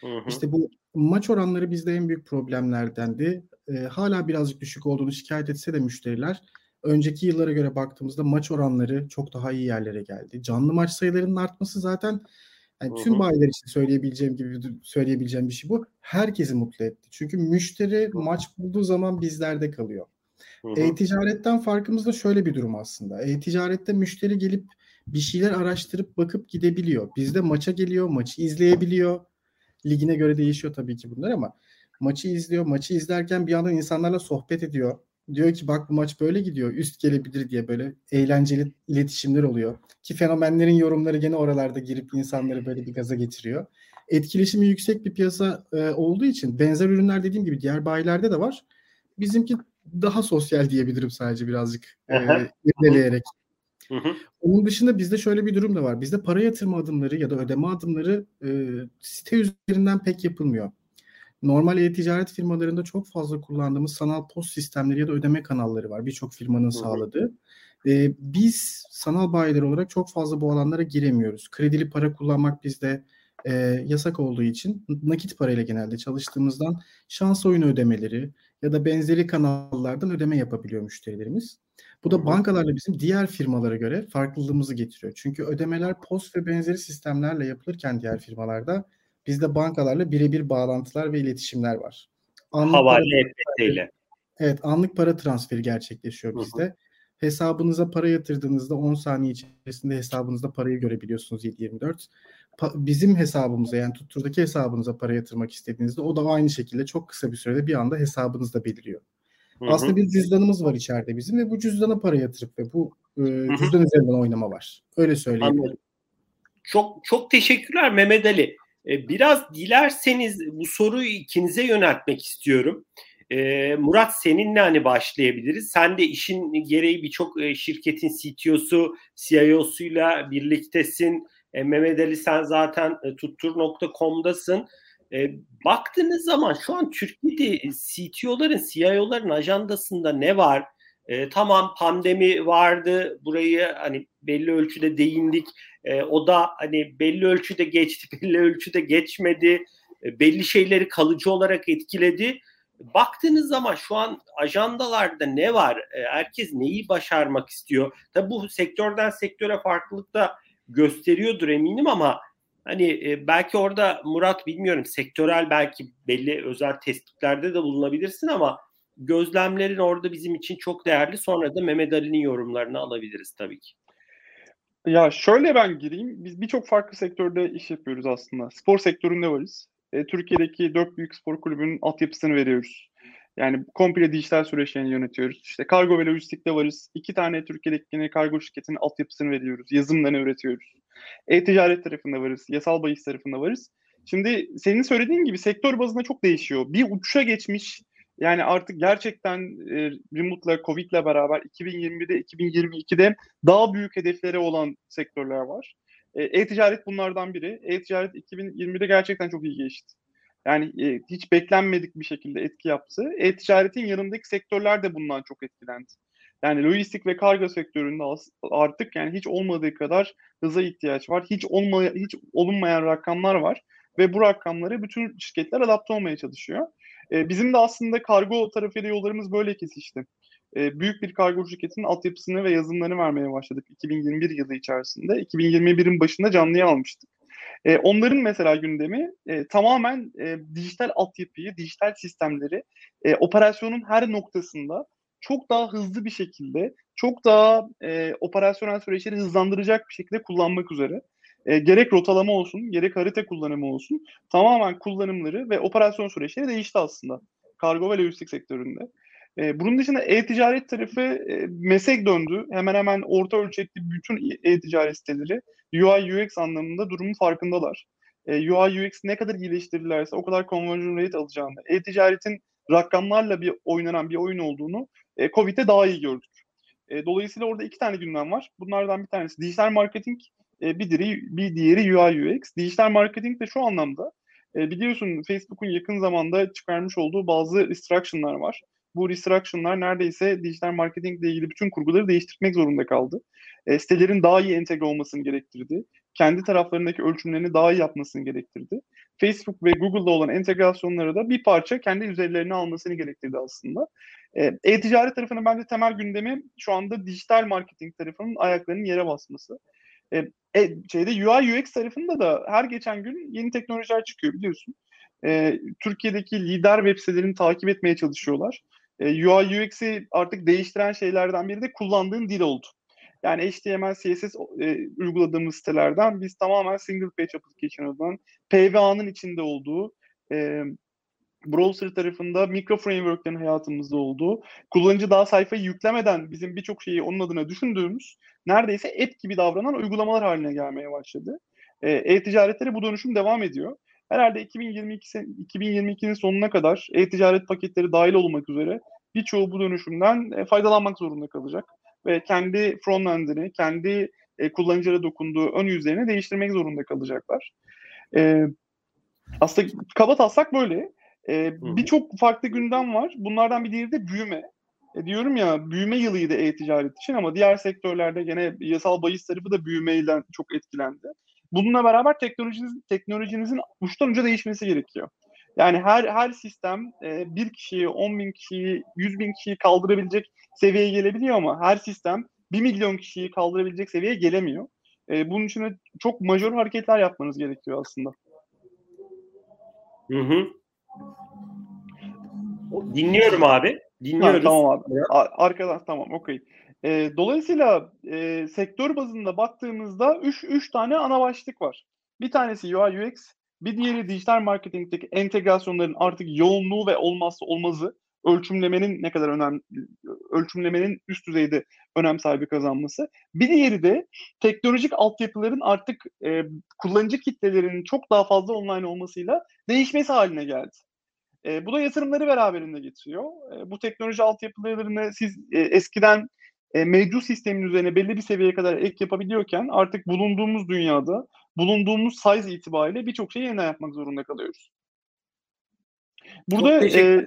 Hı hı. İşte bu maç oranları bizde en büyük problemlerdendi. E, hala birazcık düşük olduğunu şikayet etse de müşteriler önceki yıllara göre baktığımızda maç oranları çok daha iyi yerlere geldi. Canlı maç sayılarının artması zaten yani tüm bayiler için söyleyebileceğim gibi söyleyebileceğim bir şey bu. Herkesi mutlu etti. Çünkü müşteri maç bulduğu zaman bizlerde kalıyor. E-ticaretten farkımız da şöyle bir durum aslında. E-ticarette müşteri gelip bir şeyler araştırıp bakıp gidebiliyor. Bizde maça geliyor, maçı izleyebiliyor. Ligine göre değişiyor tabii ki bunlar ama maçı izliyor. Maçı izlerken bir yandan insanlarla sohbet ediyor diyor ki bak bu maç böyle gidiyor üst gelebilir diye böyle eğlenceli iletişimler oluyor. Ki fenomenlerin yorumları gene oralarda girip insanları böyle bir gaza getiriyor. Etkileşimi yüksek bir piyasa e, olduğu için benzer ürünler dediğim gibi diğer bayilerde de var. Bizimki daha sosyal diyebilirim sadece birazcık e, irdeleyerek. Onun dışında bizde şöyle bir durum da var. Bizde para yatırma adımları ya da ödeme adımları e, site üzerinden pek yapılmıyor normal e-ticaret firmalarında çok fazla kullandığımız sanal post sistemleri ya da ödeme kanalları var. Birçok firmanın sağladığı. Ee, biz sanal bayiler olarak çok fazla bu alanlara giremiyoruz. Kredili para kullanmak bizde e, yasak olduğu için nakit parayla genelde çalıştığımızdan şans oyunu ödemeleri ya da benzeri kanallardan ödeme yapabiliyor müşterilerimiz. Bu da bankalarla bizim diğer firmalara göre farklılığımızı getiriyor. Çünkü ödemeler post ve benzeri sistemlerle yapılırken diğer firmalarda Bizde bankalarla birebir bağlantılar ve iletişimler var. Anlık Havale EFT Evet anlık para transferi gerçekleşiyor bizde. Hı hı. Hesabınıza para yatırdığınızda 10 saniye içerisinde hesabınızda parayı görebiliyorsunuz 7-24. Bizim hesabımıza yani tutturdaki hesabınıza para yatırmak istediğinizde o da aynı şekilde çok kısa bir sürede bir anda hesabınızda beliriyor. Hı hı. Aslında bir cüzdanımız var içeride bizim ve bu cüzdana para yatırıp ve bu e, cüzdan üzerinden oynama var. Öyle söyleyebilirim. Çok çok teşekkürler Mehmet Ali. E, biraz dilerseniz bu soruyu ikinize yöneltmek istiyorum. E, Murat seninle hani başlayabiliriz. Sen de işin gereği birçok e, şirketin CTO'su, CIO'suyla birliktesin. Mehmet Ali sen zaten tuttur.com'dasın. baktığınız zaman şu an Türkiye'de CTO'ların, CIO'ların ajandasında ne var? E, tamam pandemi vardı. Burayı hani belli ölçüde değindik. E, o da hani belli ölçüde geçti, belli ölçüde geçmedi. E, belli şeyleri kalıcı olarak etkiledi. Baktığınız zaman şu an ajandalarda ne var? E, herkes neyi başarmak istiyor? Tabi bu sektörden sektöre farklılık da gösteriyordur eminim ama hani e, belki orada Murat bilmiyorum sektörel belki belli özel tespitlerde de bulunabilirsin ama gözlemlerin orada bizim için çok değerli. Sonra da Mehmet Ali'nin yorumlarını alabiliriz tabii ki. Ya şöyle ben gireyim. Biz birçok farklı sektörde iş yapıyoruz aslında. Spor sektöründe varız. E, Türkiye'deki dört büyük spor kulübünün altyapısını veriyoruz. Yani komple dijital süreçlerini yönetiyoruz. İşte kargo ve lojistikte varız. İki tane Türkiye'deki yine kargo şirketinin altyapısını veriyoruz. Yazılımlarını üretiyoruz. E-ticaret tarafında varız. Yasal bahis tarafında varız. Şimdi senin söylediğin gibi sektör bazında çok değişiyor. Bir uçuşa geçmiş yani artık gerçekten e, remote'la, Covid'le beraber 2021'de, 2022'de daha büyük hedefleri olan sektörler var. E, e-ticaret bunlardan biri. E-ticaret 2020'de gerçekten çok iyi geçti. Yani e, hiç beklenmedik bir şekilde etki yaptı. E-ticaretin yanındaki sektörler de bundan çok etkilendi. Yani lojistik ve kargo sektöründe artık yani hiç olmadığı kadar hıza ihtiyaç var. Hiç olmaya hiç olunmayan rakamlar var ve bu rakamları bütün şirketler adapte olmaya çalışıyor. E, bizim de aslında kargo tarafıyla yollarımız böyle kesişti. E, büyük bir kargo şirketinin altyapısını ve yazılımlarını vermeye başladık 2021 yılı içerisinde. 2021'in başında canlıya almıştık. E, onların mesela gündemi e, tamamen e, dijital altyapıyı, dijital sistemleri e, operasyonun her noktasında çok daha hızlı bir şekilde, çok daha e, operasyonel süreçleri hızlandıracak bir şekilde kullanmak üzere. E, gerek rotalama olsun, gerek harita kullanımı olsun tamamen kullanımları ve operasyon süreçleri değişti aslında kargo ve lojistik sektöründe. E, bunun dışında e-ticaret tarafı e, meslek döndü. Hemen hemen orta ölçekli bütün e-ticaret siteleri UI UX anlamında durumun farkındalar. E, UI UX ne kadar iyileştirirlerse o kadar conversion rate alacağını, e-ticaretin rakamlarla bir oynanan bir oyun olduğunu e, Covid'de daha iyi gördük. E, dolayısıyla orada iki tane gündem var. Bunlardan bir tanesi dijital marketing, e, bir, diğeri, bir diğeri UI UX. Dijital marketing de şu anlamda e, biliyorsun Facebook'un yakın zamanda çıkarmış olduğu bazı restriction'lar var. Bu restriction'lar neredeyse dijital marketingle ilgili bütün kurguları değiştirmek zorunda kaldı. E, sitelerin daha iyi entegre olmasını gerektirdi. Kendi taraflarındaki ölçümlerini daha iyi yapmasını gerektirdi. Facebook ve Google'da olan entegrasyonları da bir parça kendi üzerlerine almasını gerektirdi aslında. E, e-ticaret tarafının bence temel gündemi şu anda dijital marketing tarafının ayaklarının yere basması. E, e, şeyde UI UX tarafında da her geçen gün yeni teknolojiler çıkıyor biliyorsun. E, Türkiye'deki lider web sitelerini takip etmeye çalışıyorlar. E, UI UX'i artık değiştiren şeylerden biri de kullandığın dil oldu. Yani HTML, CSS e, uyguladığımız sitelerden biz tamamen single page application'dan PVA'nın içinde olduğu e, browser tarafında mikro framework'lerin hayatımızda olduğu, kullanıcı daha sayfayı yüklemeden bizim birçok şeyi onun adına düşündüğümüz, neredeyse app gibi davranan uygulamalar haline gelmeye başladı. E, e-ticaretleri bu dönüşüm devam ediyor. Herhalde 2022 2022'nin sonuna kadar e-ticaret paketleri dahil olmak üzere birçoğu bu dönüşümden e, faydalanmak zorunda kalacak ve kendi frontend'ini, kendi e, kullanıcılara dokunduğu ön yüzlerini değiştirmek zorunda kalacaklar. E, aslında kaba taslak böyle. Birçok farklı gündem var. Bunlardan bir diğeri de büyüme. E, diyorum ya büyüme yılıydı e-ticaret için ama diğer sektörlerde gene yasal bahis tarafı da büyümeyle çok etkilendi. Bununla beraber teknolojiniz, teknolojinizin uçtan uca değişmesi gerekiyor. Yani her her sistem e, bir kişiyi, 10 bin kişiyi, 100 bin kişiyi kaldırabilecek seviyeye gelebiliyor ama her sistem 1 milyon kişiyi kaldırabilecek seviyeye gelemiyor. E, bunun için çok majör hareketler yapmanız gerekiyor aslında. Hı hı. Dinliyorum abi. Dinliyoruz. Ha, tamam abi. Arkadan tamam okey. E, dolayısıyla e, sektör bazında baktığımızda 3 3 tane ana başlık var. Bir tanesi UI UX, bir diğeri dijital marketingdeki entegrasyonların artık yoğunluğu ve olmazsa olmazı ölçümlemenin ne kadar önemli ölçümlemenin üst düzeyde önem sahibi kazanması. Bir diğeri de teknolojik altyapıların artık e, kullanıcı kitlelerinin çok daha fazla online olmasıyla değişmesi haline geldi. E, bu da yatırımları beraberinde getiriyor. E, bu teknoloji altyapılarını siz e, eskiden e, mevcut sistemin üzerine belli bir seviyeye kadar ek yapabiliyorken artık bulunduğumuz dünyada, bulunduğumuz size itibariyle birçok şeyi yeniden yapmak zorunda kalıyoruz. Burada e,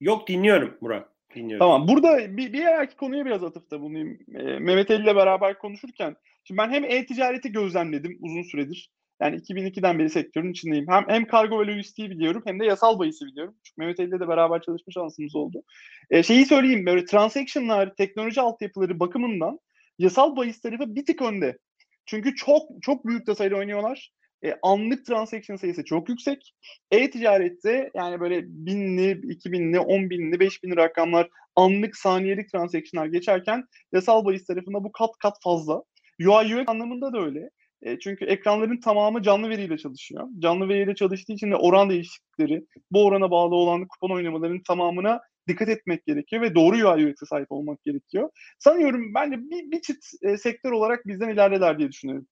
Yok dinliyorum Murat. Dinliyorum. Tamam. Burada bir, bir erkek konuya biraz atıfta bulunayım. E, Mehmet Ali ile beraber konuşurken. Şimdi ben hem e-ticareti gözlemledim uzun süredir. Yani 2002'den beri sektörün içindeyim. Hem, hem kargo ve lojistiği biliyorum hem de yasal bahisi biliyorum. Çünkü Mehmet Ali ile de beraber çalışma şansımız oldu. E, şeyi söyleyeyim böyle transaction'lar, teknoloji altyapıları bakımından yasal bahis tarafı bir tık önde. Çünkü çok çok büyük detayla oynuyorlar. E, anlık transaction sayısı çok yüksek. E-ticarette yani böyle binli, iki binli, on binli, beş binli rakamlar anlık saniyelik transactionlar geçerken yasal bahis tarafında bu kat kat fazla. UI UX anlamında da öyle. E, çünkü ekranların tamamı canlı veriyle çalışıyor. Canlı veriyle çalıştığı için de oran değişiklikleri, bu orana bağlı olan kupon oynamaların tamamına dikkat etmek gerekiyor ve doğru UI UX'e sahip olmak gerekiyor. Sanıyorum bence bir, bir çift e, sektör olarak bizden ilerler diye düşünüyorum.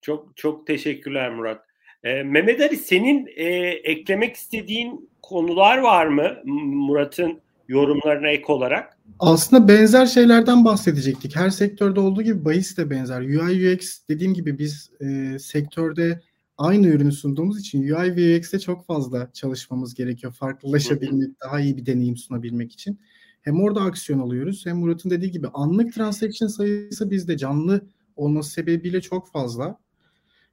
Çok çok teşekkürler Murat. E, Mehmet Ali senin e, eklemek istediğin konular var mı Murat'ın yorumlarına ek olarak? Aslında benzer şeylerden bahsedecektik. Her sektörde olduğu gibi bahis de benzer. UI UX dediğim gibi biz e, sektörde aynı ürünü sunduğumuz için UI ve UX'te çok fazla çalışmamız gerekiyor. Farklılaşabilmek, daha iyi bir deneyim sunabilmek için. Hem orada aksiyon alıyoruz hem Murat'ın dediği gibi anlık transaction sayısı bizde canlı olması sebebiyle çok fazla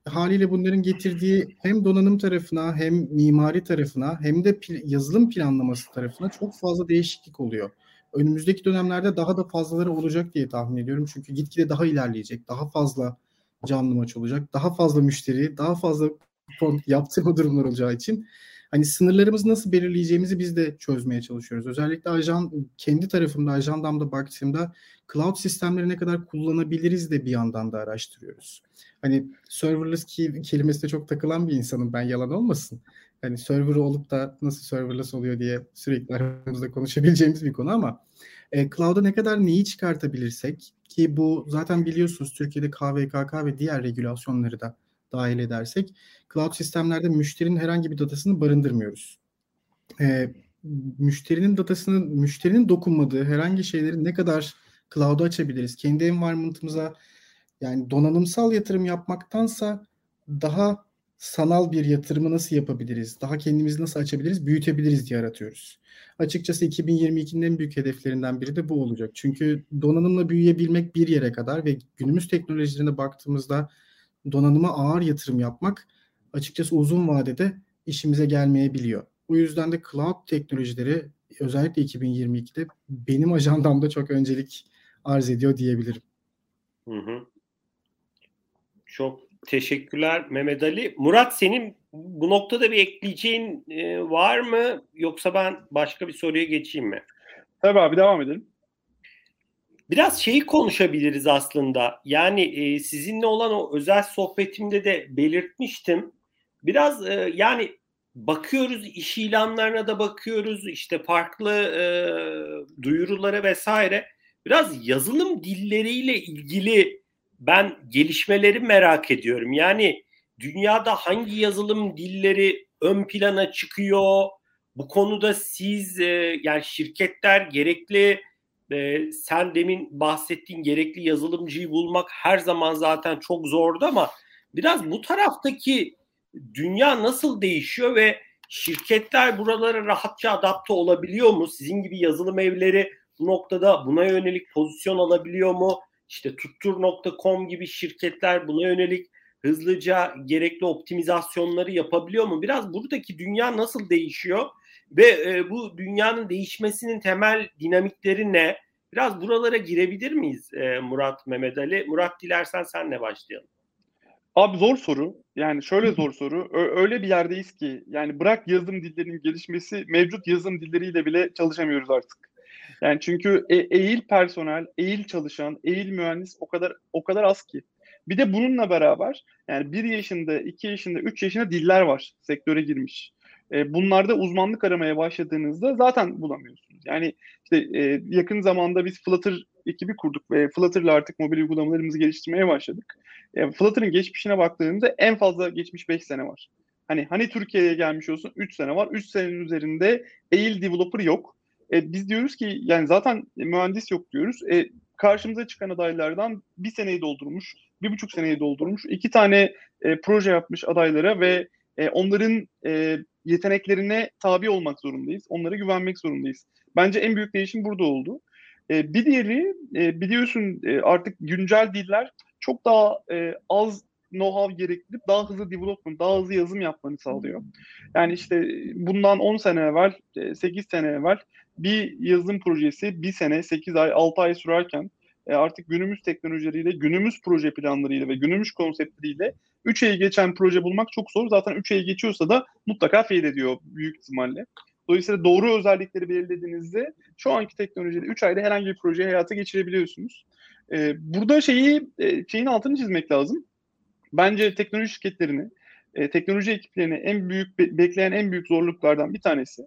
haliyle bunların getirdiği hem donanım tarafına hem mimari tarafına hem de pl- yazılım planlaması tarafına çok fazla değişiklik oluyor. Önümüzdeki dönemlerde daha da fazlaları olacak diye tahmin ediyorum. Çünkü gitgide daha ilerleyecek, daha fazla canlı maç olacak. Daha fazla müşteri, daha fazla kupon yaptırma durumlar olacağı için hani sınırlarımızı nasıl belirleyeceğimizi biz de çözmeye çalışıyoruz. Özellikle ajan kendi tarafımda ajandamda baktığımda cloud sistemleri ne kadar kullanabiliriz de bir yandan da araştırıyoruz. Hani serverless key kelimesine çok takılan bir insanım ben yalan olmasın. Hani server olup da nasıl serverless oluyor diye sürekli aramızda konuşabileceğimiz bir konu ama e, cloud'a ne kadar neyi çıkartabilirsek ki bu zaten biliyorsunuz Türkiye'de KVKK ve diğer regülasyonları da dahil edersek cloud sistemlerde müşterinin herhangi bir datasını barındırmıyoruz. E, müşterinin datasını, müşterinin dokunmadığı herhangi şeyleri ne kadar cloud'a açabiliriz? Kendi environment'ımıza yani donanımsal yatırım yapmaktansa daha sanal bir yatırımı nasıl yapabiliriz? Daha kendimizi nasıl açabiliriz? Büyütebiliriz diye aratıyoruz. Açıkçası 2022'nin en büyük hedeflerinden biri de bu olacak. Çünkü donanımla büyüyebilmek bir yere kadar ve günümüz teknolojilerine baktığımızda donanıma ağır yatırım yapmak açıkçası uzun vadede işimize gelmeyebiliyor. Bu yüzden de cloud teknolojileri özellikle 2022'de benim ajandamda çok öncelik arz ediyor diyebilirim. Hı hı. Çok teşekkürler Mehmet Ali. Murat senin bu noktada bir ekleyeceğin e, var mı? Yoksa ben başka bir soruya geçeyim mi? Tabii abi devam edelim. Biraz şeyi konuşabiliriz aslında. Yani e, sizinle olan o özel sohbetimde de belirtmiştim. Biraz e, yani bakıyoruz iş ilanlarına da bakıyoruz işte farklı e, duyurulara vesaire. Biraz yazılım dilleriyle ilgili ben gelişmeleri merak ediyorum. Yani dünyada hangi yazılım dilleri ön plana çıkıyor? Bu konuda siz e, yani şirketler gerekli e, sen demin bahsettiğin gerekli yazılımcıyı bulmak her zaman zaten çok zordu ama biraz bu taraftaki dünya nasıl değişiyor ve şirketler buralara rahatça adapte olabiliyor mu? Sizin gibi yazılım evleri bu noktada buna yönelik pozisyon alabiliyor mu? İşte tuttur.com gibi şirketler buna yönelik hızlıca gerekli optimizasyonları yapabiliyor mu? Biraz buradaki dünya nasıl değişiyor ve e, bu dünyanın değişmesinin temel dinamikleri ne? Biraz buralara girebilir miyiz e, Murat Mehmet Ali? Murat dilersen senle başlayalım. Abi zor soru. Yani şöyle zor soru. Ö- öyle bir yerdeyiz ki yani bırak yazılım dillerinin gelişmesi mevcut yazılım dilleriyle bile çalışamıyoruz artık. Yani çünkü e- eğil personel, eğil çalışan, eğil mühendis o kadar o kadar az ki. Bir de bununla beraber yani bir yaşında, iki yaşında, üç yaşında diller var sektöre girmiş. E, bunlarda uzmanlık aramaya başladığınızda zaten bulamıyorsunuz. Yani işte e, yakın zamanda biz Flutter ekibi kurduk ve Flutter'la artık mobil uygulamalarımızı geliştirmeye başladık. E, Flutter'ın geçmişine baktığımızda en fazla geçmiş 5 sene var. Hani hani Türkiye'ye gelmiş olsun 3 sene var. 3 senenin üzerinde Eil developer yok. E, biz diyoruz ki yani zaten mühendis yok diyoruz. E, karşımıza çıkan adaylardan bir seneyi doldurmuş, bir buçuk seneyi doldurmuş, iki tane e, proje yapmış adaylara ve e, onların e, yeteneklerine tabi olmak zorundayız. Onlara güvenmek zorundayız. Bence en büyük değişim burada oldu. E, bir diğeri e, biliyorsun e, artık güncel diller çok daha e, az know-how gerektirip daha hızlı development, daha hızlı yazım yapmanı sağlıyor. Yani işte bundan 10 sene evvel, 8 sene evvel bir yazılım projesi bir sene, 8 ay, 6 ay sürerken e, artık günümüz teknolojileriyle, günümüz proje planlarıyla ve günümüz konseptleriyle 3 ayı geçen proje bulmak çok zor. Zaten 3 ayı geçiyorsa da mutlaka fail ediyor büyük ihtimalle. Dolayısıyla doğru özellikleri belirlediğinizde şu anki teknolojide 3 ayda herhangi bir projeyi hayata geçirebiliyorsunuz. Ee, burada şeyi e, şeyin altını çizmek lazım. Bence teknoloji şirketlerini, e, teknoloji ekiplerini en büyük be- bekleyen en büyük zorluklardan bir tanesi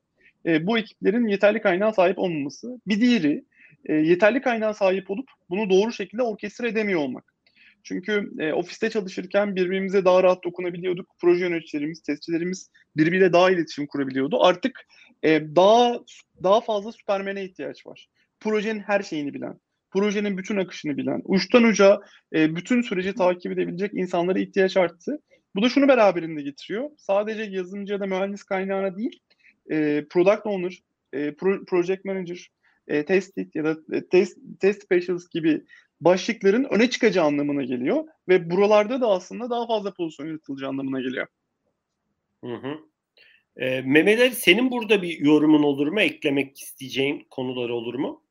e, bu ekiplerin yeterli kaynağa sahip olmaması. Bir diğeri e, yeterli kaynağa sahip olup bunu doğru şekilde orkestre edemiyor olmak. Çünkü e, ofiste çalışırken birbirimize daha rahat dokunabiliyorduk. Proje yöneticilerimiz, testçilerimiz birbiriyle daha iletişim kurabiliyordu. Artık e, daha daha fazla süpermene ihtiyaç var. Projenin her şeyini bilen, projenin bütün akışını bilen, uçtan uca e, bütün süreci takip edebilecek insanlara ihtiyaç arttı. Bu da şunu beraberinde getiriyor. Sadece yazılımcı ya da mühendis kaynağına değil, e, product owner, e, pro, project manager, e, test lead ya da e, test, test specialist gibi başlıkların öne çıkacağı anlamına geliyor ve buralarda da aslında daha fazla pozisyon yaratılacağı anlamına geliyor. Hı hı. E, Mehmet Ali senin burada bir yorumun olur mu? Eklemek isteyeceğin konular olur mu?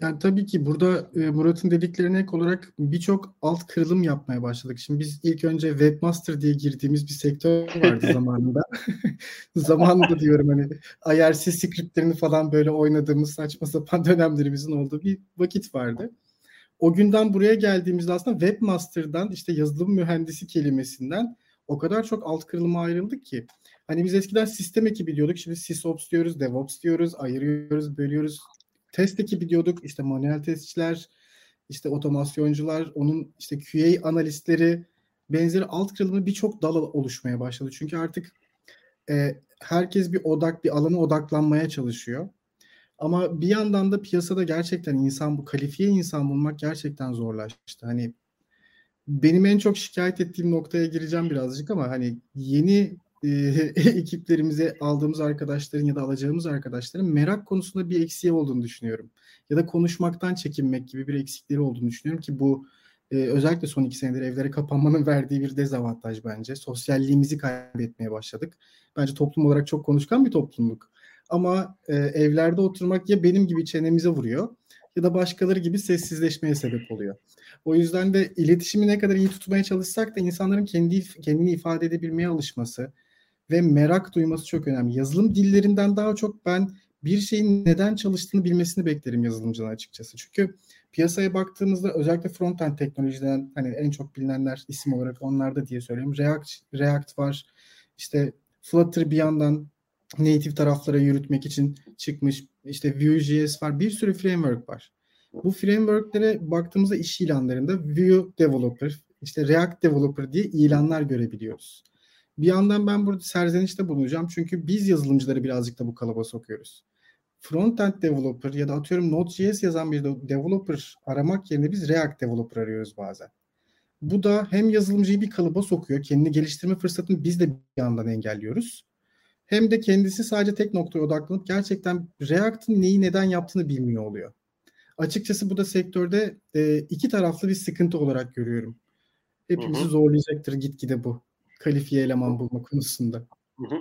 Yani tabii ki burada e, Murat'ın dediklerine ek olarak birçok alt kırılım yapmaya başladık. Şimdi biz ilk önce Webmaster diye girdiğimiz bir sektör vardı zamanında. zamanında diyorum hani IRC scriptlerini falan böyle oynadığımız saçma sapan dönemlerimizin olduğu bir vakit vardı. O günden buraya geldiğimizde aslında Webmaster'dan işte yazılım mühendisi kelimesinden o kadar çok alt kırılıma ayrıldık ki. Hani biz eskiden sistem ekibi diyorduk. Şimdi SysOps diyoruz, DevOps diyoruz, ayırıyoruz, bölüyoruz test ekibi diyorduk. İşte manuel testçiler, işte otomasyoncular, onun işte QA analistleri benzeri alt kırılımı birçok dal oluşmaya başladı. Çünkü artık e, herkes bir odak, bir alana odaklanmaya çalışıyor. Ama bir yandan da piyasada gerçekten insan bu kalifiye insan bulmak gerçekten zorlaştı. Hani benim en çok şikayet ettiğim noktaya gireceğim birazcık ama hani yeni e, ekiplerimize aldığımız arkadaşların ya da alacağımız arkadaşların merak konusunda bir eksiği olduğunu düşünüyorum. Ya da konuşmaktan çekinmek gibi bir eksikleri olduğunu düşünüyorum ki bu e, özellikle son iki senedir evlere kapanmanın verdiği bir dezavantaj bence. Sosyalliğimizi kaybetmeye başladık. Bence toplum olarak çok konuşkan bir toplumluk. Ama e, evlerde oturmak ya benim gibi çenemize vuruyor ya da başkaları gibi sessizleşmeye sebep oluyor. O yüzden de iletişimi ne kadar iyi tutmaya çalışsak da insanların kendi kendini ifade edebilmeye alışması, ve merak duyması çok önemli. Yazılım dillerinden daha çok ben bir şeyin neden çalıştığını bilmesini beklerim yazılımcılar açıkçası. Çünkü piyasaya baktığımızda özellikle frontend teknolojiden hani en çok bilinenler isim olarak onlarda diye söyleyeyim. React, React var. İşte Flutter bir yandan native taraflara yürütmek için çıkmış. İşte Vue.js var. Bir sürü framework var. Bu frameworklere baktığımızda iş ilanlarında Vue Developer, işte React Developer diye ilanlar görebiliyoruz. Bir yandan ben burada serzenişte bulunacağım. Çünkü biz yazılımcıları birazcık da bu kalıba sokuyoruz. Frontend developer ya da atıyorum Node.js yazan bir developer aramak yerine biz React developer arıyoruz bazen. Bu da hem yazılımcıyı bir kalıba sokuyor. Kendini geliştirme fırsatını biz de bir yandan engelliyoruz. Hem de kendisi sadece tek noktaya odaklanıp gerçekten React'ın neyi neden yaptığını bilmiyor oluyor. Açıkçası bu da sektörde e, iki taraflı bir sıkıntı olarak görüyorum. Hepimizi hı hı. zorlayacaktır gitgide bu kalifiye eleman bulma konusunda. Hı hı.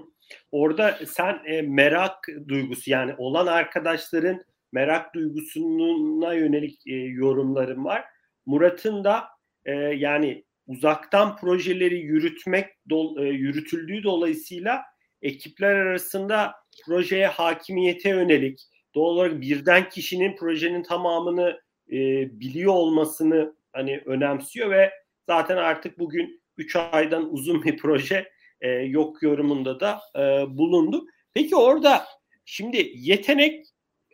Orada sen e, merak duygusu yani olan arkadaşların merak duygusuna yönelik e, yorumlarım var. Murat'ın da e, yani uzaktan projeleri yürütmek do, e, yürütüldüğü dolayısıyla ekipler arasında projeye hakimiyete yönelik doğal olarak birden kişinin projenin tamamını e, biliyor olmasını hani önemsiyor ve zaten artık bugün 3 aydan uzun bir proje e, yok yorumunda da e, bulundu. Peki orada şimdi yetenek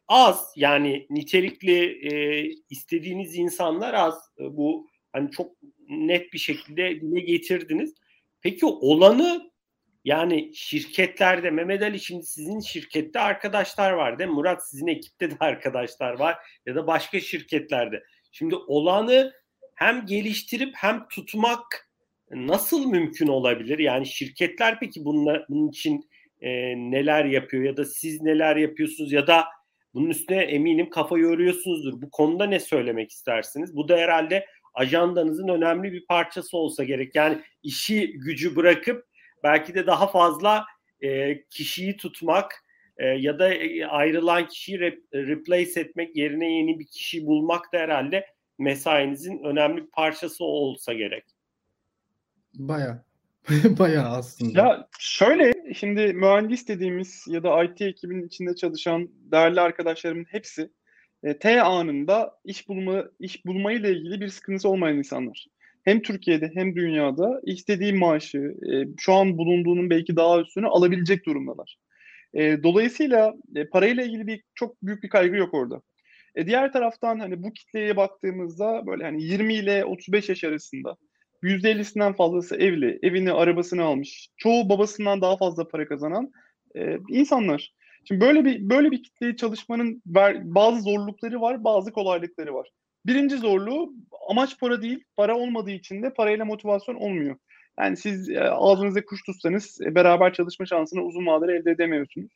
az yani nitelikli e, istediğiniz insanlar az. E, bu hani çok net bir şekilde dile getirdiniz. Peki olanı yani şirketlerde Mehmet Ali şimdi sizin şirkette arkadaşlar var değil mi? Murat sizin ekipte de arkadaşlar var ya da başka şirketlerde. Şimdi olanı hem geliştirip hem tutmak nasıl mümkün olabilir? Yani şirketler peki bununla, bunun için e, neler yapıyor ya da siz neler yapıyorsunuz ya da bunun üstüne eminim kafa yoruyorsunuzdur. Bu konuda ne söylemek istersiniz? Bu da herhalde ajandanızın önemli bir parçası olsa gerek. Yani işi gücü bırakıp belki de daha fazla e, kişiyi tutmak e, ya da e, ayrılan kişiyi re- replace etmek yerine yeni bir kişi bulmak da herhalde mesainizin önemli bir parçası olsa gerek. Baya. Baya aslında. Ya şöyle şimdi mühendis dediğimiz ya da IT ekibinin içinde çalışan değerli arkadaşlarımın hepsi e, T anında iş bulma iş bulmayı ile ilgili bir sıkıntısı olmayan insanlar. Hem Türkiye'de hem dünyada istediği maaşı e, şu an bulunduğunun belki daha üstünü alabilecek durumdalar. E, dolayısıyla e, parayla ilgili bir çok büyük bir kaygı yok orada. E, diğer taraftan hani bu kitleye baktığımızda böyle hani 20 ile 35 yaş arasında %50'sinden fazlası evli, evini, arabasını almış. Çoğu babasından daha fazla para kazanan e, insanlar. Şimdi böyle bir böyle bir kitleye çalışmanın bazı zorlukları var, bazı kolaylıkları var. Birinci zorluğu amaç para değil, para olmadığı için de parayla motivasyon olmuyor. Yani siz e, ağzınıza kuş tutsanız e, beraber çalışma şansını uzun vadede elde edemiyorsunuz.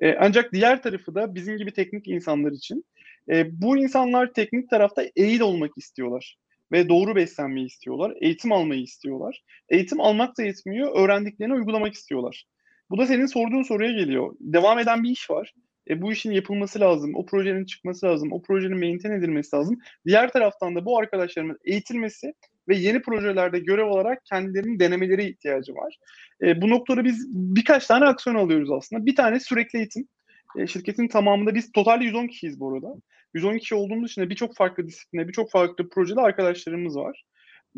E, ancak diğer tarafı da bizim gibi teknik insanlar için e, bu insanlar teknik tarafta eğil olmak istiyorlar ve doğru beslenmeyi istiyorlar. Eğitim almayı istiyorlar. Eğitim almak da yetmiyor. Öğrendiklerini uygulamak istiyorlar. Bu da senin sorduğun soruya geliyor. Devam eden bir iş var. E, bu işin yapılması lazım. O projenin çıkması lazım. O projenin maintain edilmesi lazım. Diğer taraftan da bu arkadaşlarımın eğitilmesi ve yeni projelerde görev olarak kendilerinin denemeleri ihtiyacı var. E, bu noktada biz birkaç tane aksiyon alıyoruz aslında. Bir tane sürekli eğitim. E, şirketin tamamında biz totalde 110 kişiyiz bu arada. 110 kişi olduğumuz için de birçok farklı disipline, birçok farklı projede arkadaşlarımız var.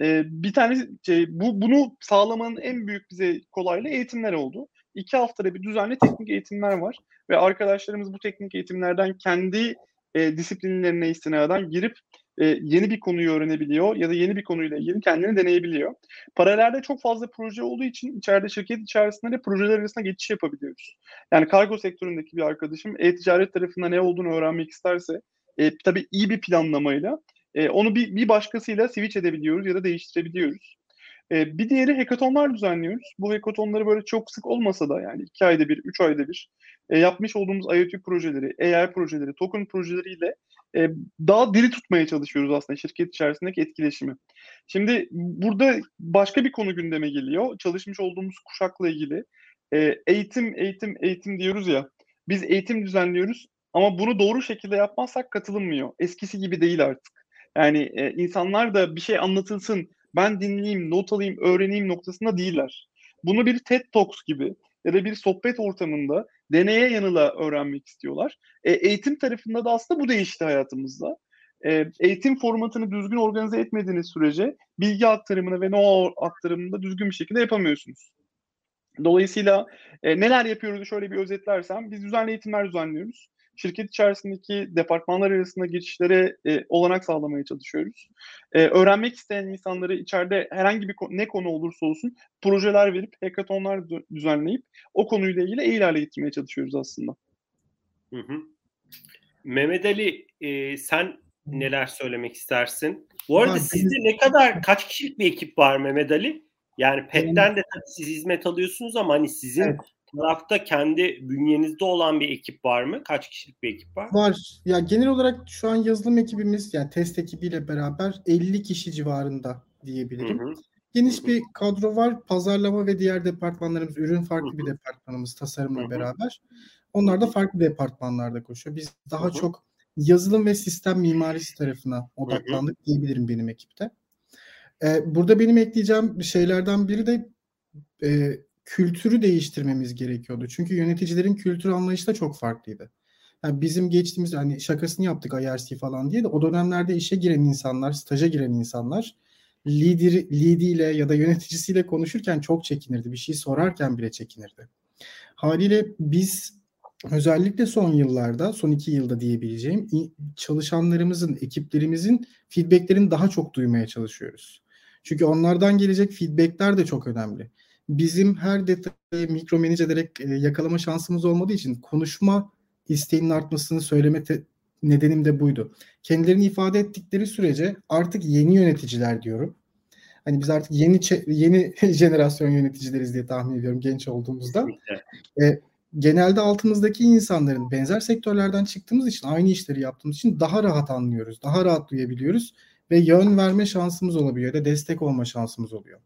E, bir tane şey, bu bunu sağlamanın en büyük bize kolaylığı eğitimler oldu. İki haftada bir düzenli teknik eğitimler var ve arkadaşlarımız bu teknik eğitimlerden kendi e, disiplinlerine istinaden girip e, yeni bir konuyu öğrenebiliyor ya da yeni bir konuyla ilgili kendini deneyebiliyor. Paralelde çok fazla proje olduğu için içeride şirket içerisinde de projeler arasında geçiş yapabiliyoruz. Yani kargo sektöründeki bir arkadaşım e-ticaret tarafında ne olduğunu öğrenmek isterse e, tabii iyi bir planlamayla e, onu bir, bir başkasıyla switch edebiliyoruz ya da değiştirebiliyoruz. E, bir diğeri hackathonlar düzenliyoruz. Bu hackathonları böyle çok sık olmasa da yani iki ayda bir, üç ayda bir e, yapmış olduğumuz IoT projeleri, AI projeleri, token projeleriyle e, daha diri tutmaya çalışıyoruz aslında şirket içerisindeki etkileşimi. Şimdi burada başka bir konu gündeme geliyor. Çalışmış olduğumuz kuşakla ilgili e, eğitim, eğitim, eğitim diyoruz ya. Biz eğitim düzenliyoruz ama bunu doğru şekilde yapmazsak katılınmıyor. Eskisi gibi değil artık. Yani e, insanlar da bir şey anlatılsın, ben dinleyeyim, not alayım, öğreneyim noktasında değiller. Bunu bir TED Talks gibi ya da bir sohbet ortamında deneye yanıla öğrenmek istiyorlar. E, eğitim tarafında da aslında bu değişti hayatımızda. E, eğitim formatını düzgün organize etmediğiniz sürece bilgi aktarımını ve know aktarımını da düzgün bir şekilde yapamıyorsunuz. Dolayısıyla e, neler yapıyoruz şöyle bir özetlersem biz düzenli eğitimler düzenliyoruz şirket içerisindeki departmanlar arasında geçişlere e, olanak sağlamaya çalışıyoruz. E, öğrenmek isteyen insanları içeride herhangi bir ne konu olursa olsun projeler verip hackathonlar düzenleyip o konuyla ilgili hale getirmeye çalışıyoruz aslında. Hı hı. Mehmet Ali e, sen neler söylemek istersin? Bu arada ben, sizde ne kadar kaç kişilik bir ekip var Mehmet Ali? Yani PET'ten de tabii siz hizmet alıyorsunuz ama hani sizin evet tarafta kendi bünyenizde olan bir ekip var mı? Kaç kişilik bir ekip var? Var. Ya genel olarak şu an yazılım ekibimiz yani test ekibiyle beraber 50 kişi civarında diyebilirim. Hı hı. Geniş hı hı. bir kadro var. Pazarlama ve diğer departmanlarımız, ürün farklı hı hı. bir departmanımız tasarımla hı hı. beraber. Onlar da farklı departmanlarda koşuyor. Biz daha hı hı. çok yazılım ve sistem mimarisi tarafına odaklandık hı hı. diyebilirim benim ekipte. Ee, burada benim ekleyeceğim şeylerden biri de e, kültürü değiştirmemiz gerekiyordu. Çünkü yöneticilerin kültür anlayışı da çok farklıydı. Yani bizim geçtiğimiz hani şakasını yaptık IRC falan diye de o dönemlerde işe giren insanlar, staja giren insanlar lider, lidiyle ya da yöneticisiyle konuşurken çok çekinirdi. Bir şey sorarken bile çekinirdi. Haliyle biz özellikle son yıllarda, son iki yılda diyebileceğim çalışanlarımızın, ekiplerimizin feedbacklerini daha çok duymaya çalışıyoruz. Çünkü onlardan gelecek feedbackler de çok önemli bizim her detayı mikro manage ederek e, yakalama şansımız olmadığı için konuşma isteğinin artmasını söyleme te- nedenim de buydu. Kendilerini ifade ettikleri sürece artık yeni yöneticiler diyorum. Hani biz artık yeni yeni jenerasyon yöneticileriz diye tahmin ediyorum genç olduğumuzda. E, genelde altımızdaki insanların benzer sektörlerden çıktığımız için aynı işleri yaptığımız için daha rahat anlıyoruz. Daha rahat duyabiliyoruz ve yön verme şansımız olabiliyor ya da destek olma şansımız oluyor.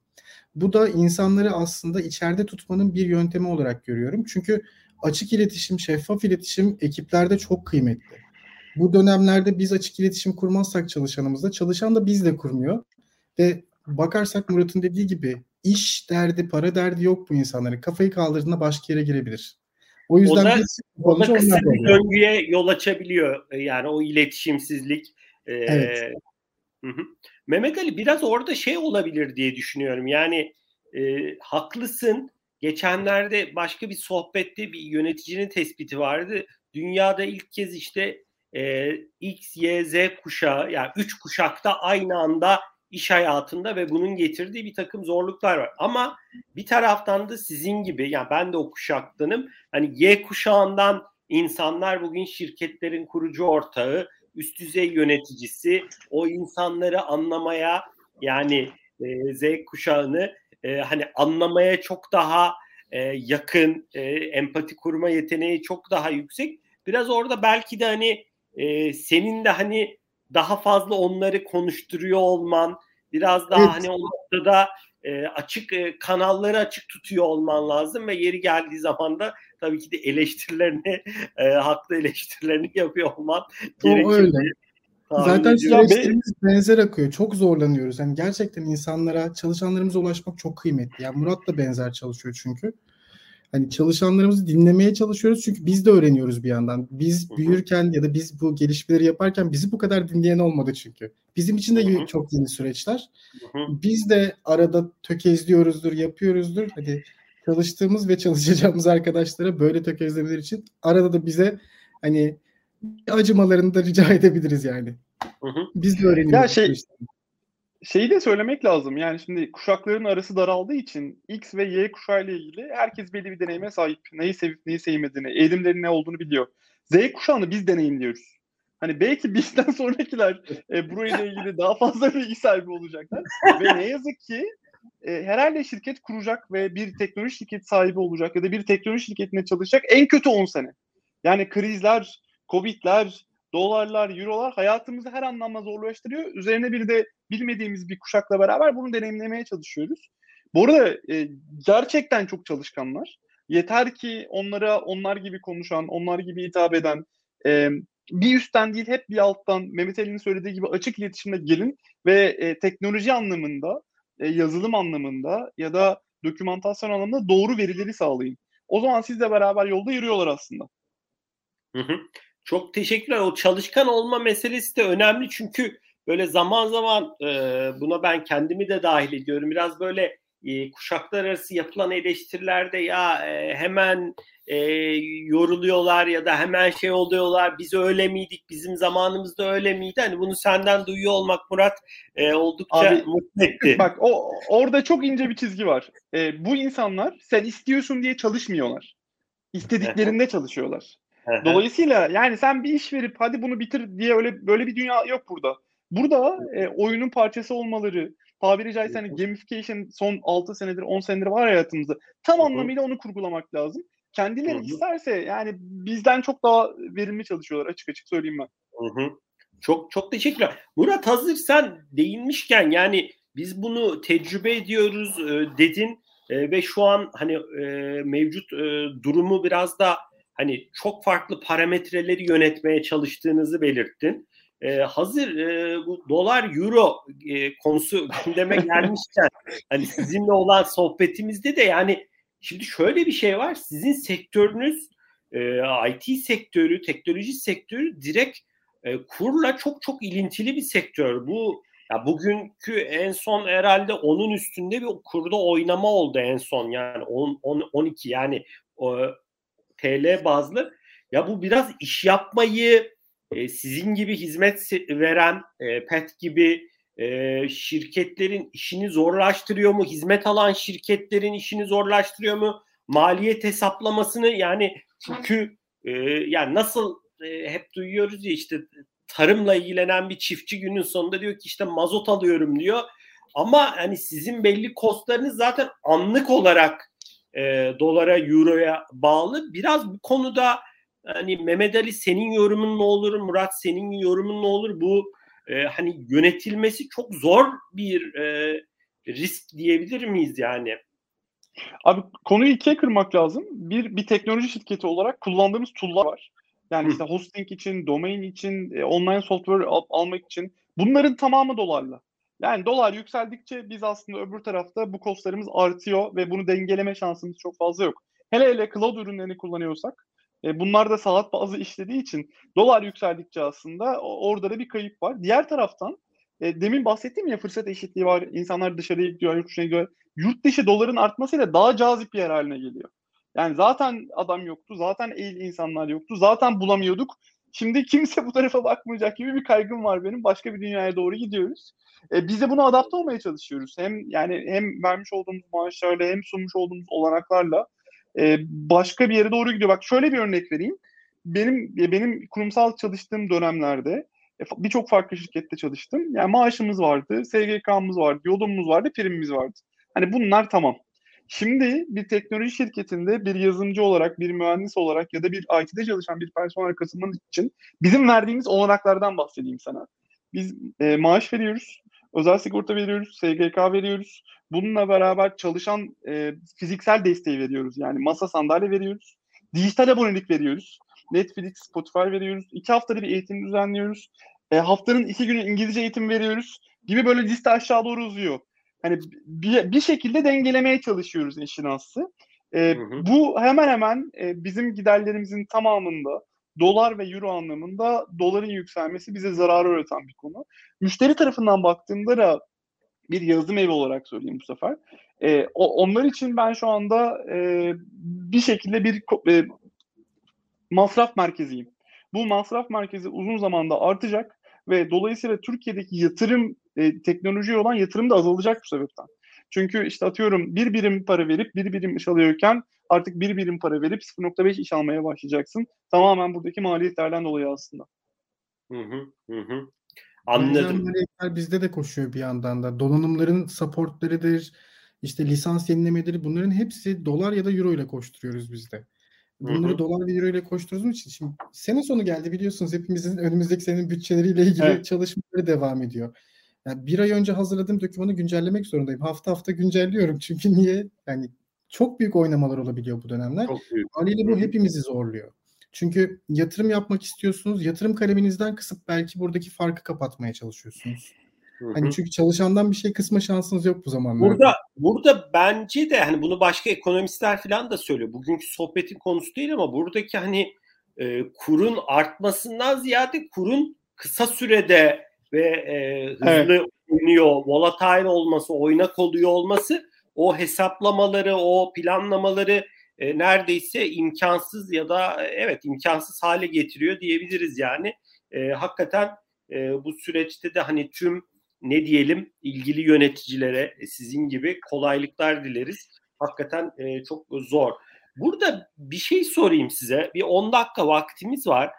Bu da insanları aslında içeride tutmanın bir yöntemi olarak görüyorum. Çünkü açık iletişim, şeffaf iletişim ekiplerde çok kıymetli. Bu dönemlerde biz açık iletişim kurmazsak çalışanımızla, çalışan da biz de kurmuyor. Ve bakarsak Murat'ın dediği gibi iş derdi, para derdi yok bu insanların. Kafayı kaldırdığında başka yere girebilir. O yüzden o da, o da kısa bir döngüye yol açabiliyor. Yani o iletişimsizlik. Evet. Hı hı. Mehmet Ali biraz orada şey olabilir diye düşünüyorum. Yani e, haklısın. Geçenlerde başka bir sohbette bir yöneticinin tespiti vardı. Dünyada ilk kez işte e, X, Y, Z kuşağı yani üç kuşakta aynı anda iş hayatında ve bunun getirdiği bir takım zorluklar var. Ama bir taraftan da sizin gibi yani ben de o kuşaktanım. Hani Y kuşağından insanlar bugün şirketlerin kurucu ortağı, üst düzey yöneticisi o insanları anlamaya yani e, Z kuşağını e, hani anlamaya çok daha e, yakın, e, empati kurma yeteneği çok daha yüksek. Biraz orada belki de hani e, senin de hani daha fazla onları konuşturuyor olman, biraz daha evet. hani o noktada e, açık e, kanalları açık tutuyor olman lazım ve yeri geldiği zaman da tabii ki de eleştirilerini e, haklı eleştirilerini yapıyor olman gerekiyor. Öyle. Zaten süreçlerimiz benzer akıyor. Çok zorlanıyoruz. Yani gerçekten insanlara, çalışanlarımıza ulaşmak çok kıymetli. Yani Murat da benzer çalışıyor çünkü. Hani çalışanlarımızı dinlemeye çalışıyoruz çünkü biz de öğreniyoruz bir yandan. Biz büyürken ya da biz bu gelişmeleri yaparken bizi bu kadar dinleyen olmadı çünkü. Bizim için de çok yeni süreçler. Biz de arada tökezliyoruzdur, yapıyoruzdur. Hadi çalıştığımız ve çalışacağımız arkadaşlara böyle tökezlemeler için arada da bize hani acımalarını da rica edebiliriz yani. Biz de öğreniyoruz. Ya şey, şeyi de söylemek lazım. Yani şimdi kuşakların arası daraldığı için X ve Y kuşağı ile ilgili herkes belli bir deneyime sahip. Neyi sevip neyi sevmediğini, eğilimlerin ne olduğunu biliyor. Z kuşağını biz deneyimliyoruz. Hani belki bizden sonrakiler e, burayla ilgili daha fazla bilgi sahibi olacaklar. ve ne yazık ki e, herhalde şirket kuracak ve bir teknoloji şirket sahibi olacak ya da bir teknoloji şirketine çalışacak en kötü 10 sene. Yani krizler, Covid'ler, dolarlar, eurolar hayatımızı her anlamda zorlaştırıyor. Üzerine bir de bilmediğimiz bir kuşakla beraber bunu deneyimlemeye çalışıyoruz. Bu arada e, gerçekten çok çalışkanlar. Yeter ki onlara onlar gibi konuşan, onlar gibi hitap eden, e, bir üstten değil hep bir alttan Mehmet Ali'nin söylediği gibi açık iletişimle gelin ve e, teknoloji anlamında, e, yazılım anlamında ya da dokümantasyon anlamında doğru verileri sağlayın. O zaman sizle beraber yolda yürüyorlar aslında. Hı hı. Çok teşekkürler. O çalışkan olma meselesi de önemli çünkü böyle zaman zaman e, buna ben kendimi de dahil ediyorum. Biraz böyle e, kuşaklar arası yapılan eleştirilerde ya e, hemen e, yoruluyorlar ya da hemen şey oluyorlar. Biz öyle miydik? Bizim zamanımızda öyle miydi? Hani bunu senden duyuyor olmak Murat e, oldukça Abi, mutlu etti. Bak o orada çok ince bir çizgi var. E, bu insanlar sen istiyorsun diye çalışmıyorlar. İstediklerinde çalışıyorlar. Dolayısıyla yani sen bir iş verip hadi bunu bitir diye öyle böyle bir dünya yok burada. Burada e, oyunun parçası olmaları, tabiri caizse hani gamification son 6 senedir 10 senedir var hayatımızda. Tam anlamıyla onu kurgulamak lazım. Kendileri Hı-hı. isterse yani bizden çok daha verimli çalışıyorlar açık açık söyleyeyim ben. Hı-hı. Çok çok teşekkürler. Murat hazır sen değinmişken yani biz bunu tecrübe ediyoruz e, dedin e, ve şu an hani e, mevcut e, durumu biraz da hani çok farklı parametreleri yönetmeye çalıştığınızı belirttin. Ee, hazır e, bu dolar euro e, konusu gündeme gelmişken hani sizinle olan sohbetimizde de yani şimdi şöyle bir şey var. Sizin sektörünüz e, IT sektörü, teknoloji sektörü direkt e, kurla çok çok ilintili bir sektör. Bu ya bugünkü en son herhalde onun üstünde bir kurda oynama oldu en son yani 10, 10 12 yani o, TL bazlı. Ya bu biraz iş yapmayı e, sizin gibi hizmet veren e, PET gibi e, şirketlerin işini zorlaştırıyor mu? Hizmet alan şirketlerin işini zorlaştırıyor mu? Maliyet hesaplamasını yani çünkü yani nasıl hep duyuyoruz ya işte tarımla ilgilenen bir çiftçi günün sonunda diyor ki işte mazot alıyorum diyor. Ama hani sizin belli kostlarınız zaten anlık olarak e, dolara, euroya bağlı. Biraz bu konuda hani Mehmet Ali senin yorumun ne olur, Murat senin yorumun ne olur? Bu e, hani yönetilmesi çok zor bir e, risk diyebilir miyiz yani? Abi konuyu ikiye kırmak lazım. Bir, bir teknoloji şirketi olarak kullandığımız tool'lar var. Yani işte hosting için, domain için, e, online software al- almak için bunların tamamı dolarla. Yani dolar yükseldikçe biz aslında öbür tarafta bu kostlarımız artıyor ve bunu dengeleme şansımız çok fazla yok. Hele hele cloud ürünlerini kullanıyorsak e, bunlar da saat bazı işlediği için dolar yükseldikçe aslında orada da bir kayıp var. Diğer taraftan e, demin bahsettiğim ya fırsat eşitliği var. İnsanlar dışarıya gidiyor, yurt dışına gidiyor. Yurt dışı doların artmasıyla daha cazip bir yer haline geliyor. Yani zaten adam yoktu, zaten eğil insanlar yoktu, zaten bulamıyorduk. Şimdi kimse bu tarafa bakmayacak gibi bir kaygım var benim. Başka bir dünyaya doğru gidiyoruz. E, biz de buna adapte olmaya çalışıyoruz. Hem yani hem vermiş olduğumuz maaşlarla hem sunmuş olduğumuz olanaklarla e, başka bir yere doğru gidiyor. Bak şöyle bir örnek vereyim. Benim benim kurumsal çalıştığım dönemlerde e, birçok farklı şirkette çalıştım. Yani maaşımız vardı, SGK'mız vardı, yolumuz vardı, primimiz vardı. Hani bunlar tamam. Şimdi bir teknoloji şirketinde bir yazılımcı olarak, bir mühendis olarak ya da bir IT'de çalışan bir personel katılmanız için bizim verdiğimiz olanaklardan bahsedeyim sana. Biz e, maaş veriyoruz, özel sigorta veriyoruz, SGK veriyoruz, Bununla beraber çalışan e, fiziksel desteği veriyoruz. Yani masa sandalye veriyoruz. Dijital abonelik veriyoruz. Netflix, Spotify veriyoruz. İki haftada bir eğitim düzenliyoruz. E, haftanın iki günü İngilizce eğitim veriyoruz. Gibi böyle liste aşağı doğru uzuyor. Hani bir, bir şekilde dengelemeye çalışıyoruz işin aslı. E, hı hı. Bu hemen hemen e, bizim giderlerimizin tamamında dolar ve euro anlamında doların yükselmesi bize zarar üreten bir konu. Müşteri tarafından baktığımda da bir yazılım evi olarak söyleyeyim bu sefer. E, o, onlar için ben şu anda e, bir şekilde bir e, masraf merkeziyim. Bu masraf merkezi uzun zamanda artacak ve dolayısıyla Türkiye'deki yatırım e, teknolojiye olan yatırım da azalacak bu sebepten. Çünkü işte atıyorum bir birim para verip bir birim iş alıyorken artık bir birim para verip 0.5 iş almaya başlayacaksın. Tamamen buradaki maliyetlerden dolayı aslında. Hı hı hı. Anladım. Bizde de koşuyor bir yandan da. Donanımların supportlarıdır, işte lisans yenilemeleri bunların hepsi dolar ya da euro ile koşturuyoruz bizde. Bunları Hı-hı. dolar ve euro ile koşturduğumuz için şimdi sene sonu geldi biliyorsunuz hepimizin önümüzdeki senenin bütçeleriyle ilgili evet. çalışmaları devam ediyor. Yani bir ay önce hazırladığım dokümanı güncellemek zorundayım. Hafta hafta güncelliyorum. Çünkü niye? Yani çok büyük oynamalar olabiliyor bu dönemler. Haliyle bu hepimizi zorluyor. Çünkü yatırım yapmak istiyorsunuz. Yatırım kaleminizden kısıp belki buradaki farkı kapatmaya çalışıyorsunuz. Hı-hı. Hani çünkü çalışandan bir şey kısma şansınız yok bu zamanlarda. Burada burada bence de hani bunu başka ekonomistler falan da söylüyor. Bugünkü sohbetin konusu değil ama buradaki hani e, kurun artmasından ziyade kurun kısa sürede ve e, hızlı evet. oynuyor, volatile olması, oynak oluyor olması o hesaplamaları, o planlamaları e, neredeyse imkansız ya da evet imkansız hale getiriyor diyebiliriz yani. E, hakikaten e, bu süreçte de hani tüm ne diyelim ilgili yöneticilere e, sizin gibi kolaylıklar dileriz. Hakikaten e, çok zor. Burada bir şey sorayım size. Bir 10 dakika vaktimiz var.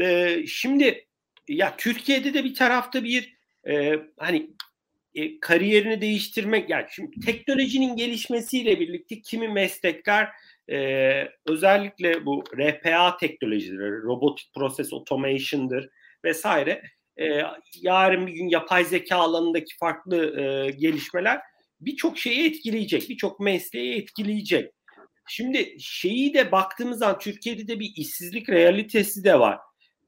E, şimdi ya Türkiye'de de bir tarafta bir e, hani e, kariyerini değiştirmek yani şimdi teknolojinin gelişmesiyle birlikte kimi meslekler e, özellikle bu RPA teknolojileri, robotik process automation'dır vesaire e, yarın bir gün yapay zeka alanındaki farklı e, gelişmeler birçok şeyi etkileyecek, birçok mesleği etkileyecek. Şimdi şeyi de baktığımız zaman Türkiye'de de bir işsizlik realitesi de var.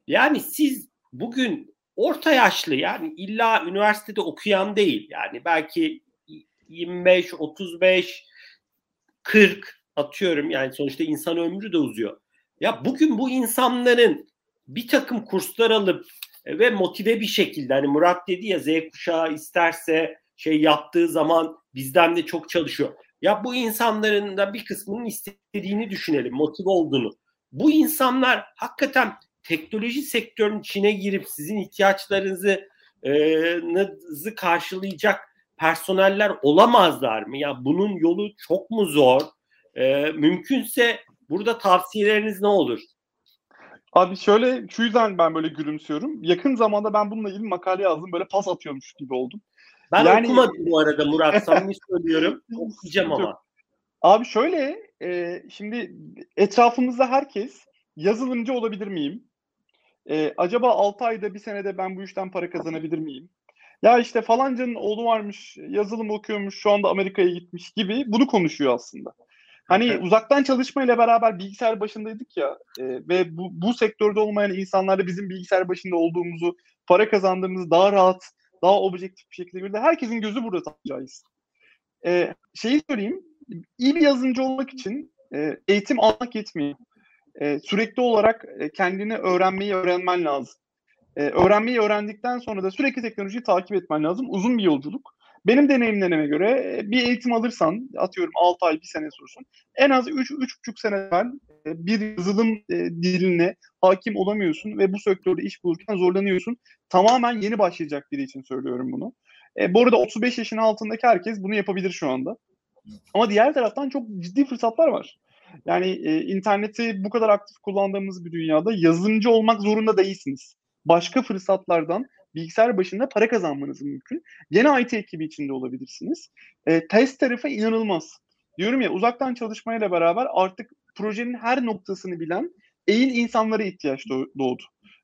Yani siz bugün orta yaşlı yani illa üniversitede okuyan değil yani belki 25, 35, 40 atıyorum yani sonuçta insan ömrü de uzuyor. Ya bugün bu insanların bir takım kurslar alıp e, ve motive bir şekilde hani Murat dedi ya Z kuşağı isterse şey yaptığı zaman bizden de çok çalışıyor. Ya bu insanların da bir kısmının istediğini düşünelim, motive olduğunu. Bu insanlar hakikaten teknoloji sektörünün içine girip sizin ihtiyaçlarınızı e, karşılayacak personeller olamazlar mı? Ya bunun yolu çok mu zor? E, mümkünse burada tavsiyeleriniz ne olur? Abi şöyle şu yüzden ben böyle gülümsüyorum. Yakın zamanda ben bununla ilgili makale yazdım. Böyle pas atıyormuş gibi oldum. Ben yani... okumadım bu arada Murat. Samimi söylüyorum. Okuyacağım ama. Abi şöyle e, şimdi etrafımızda herkes yazılımcı olabilir miyim? E, acaba 6 ayda bir senede ben bu işten para kazanabilir miyim? Ya işte falancanın oğlu varmış, yazılım okuyormuş, şu anda Amerika'ya gitmiş gibi bunu konuşuyor aslında. Hani evet. uzaktan çalışmayla beraber bilgisayar başındaydık ya e, ve bu, bu sektörde olmayan insanlarla bizim bilgisayar başında olduğumuzu, para kazandığımızı daha rahat, daha objektif bir şekilde gördü. Herkesin gözü burada tanıyacağız. E, şeyi söyleyeyim, iyi bir yazılımcı olmak için e, eğitim almak yetmiyor e, sürekli olarak e, kendini öğrenmeyi öğrenmen lazım. E, öğrenmeyi öğrendikten sonra da sürekli teknolojiyi takip etmen lazım. Uzun bir yolculuk. Benim deneyimlerime göre e, bir eğitim alırsan, atıyorum 6 ay, bir sene sorsun, en az 3-3,5 sene evvel e, bir yazılım e, diline hakim olamıyorsun ve bu sektörde iş bulurken zorlanıyorsun. Tamamen yeni başlayacak biri için söylüyorum bunu. E, bu arada 35 yaşın altındaki herkes bunu yapabilir şu anda. Ama diğer taraftan çok ciddi fırsatlar var. Yani e, interneti bu kadar aktif kullandığımız bir dünyada yazılımcı olmak zorunda değilsiniz. Başka fırsatlardan bilgisayar başında para kazanmanız mümkün. Yine IT ekibi içinde olabilirsiniz. E, test tarafı inanılmaz. Diyorum ya uzaktan çalışmayla beraber artık projenin her noktasını bilen eğil insanlara ihtiyaç doğdu.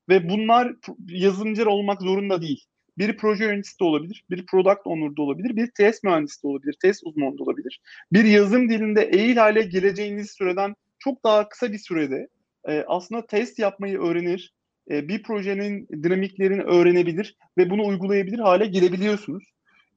Ve bunlar yazılımcılar olmak zorunda değil. Bir proje yöneticisi de olabilir, bir product owner da olabilir, bir test mühendisi de olabilir, test uzmanı da olabilir. Bir yazım dilinde eğil hale geleceğiniz süreden çok daha kısa bir sürede e, aslında test yapmayı öğrenir, e, bir projenin dinamiklerini öğrenebilir ve bunu uygulayabilir hale gelebiliyorsunuz.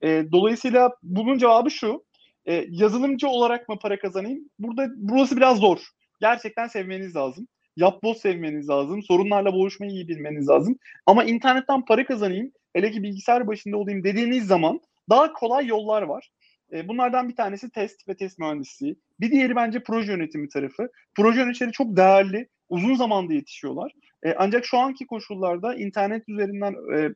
E, dolayısıyla bunun cevabı şu, e, yazılımcı olarak mı para kazanayım? Burada burası biraz zor. Gerçekten sevmeniz lazım. Yapboz sevmeniz lazım. Sorunlarla boğuşmayı iyi bilmeniz lazım. Ama internetten para kazanayım, hele ki bilgisayar başında olayım dediğiniz zaman daha kolay yollar var. E, bunlardan bir tanesi test ve test mühendisliği. Bir diğeri bence proje yönetimi tarafı. Proje yöneticileri çok değerli, uzun zamanda yetişiyorlar. E, ancak şu anki koşullarda internet üzerinden e,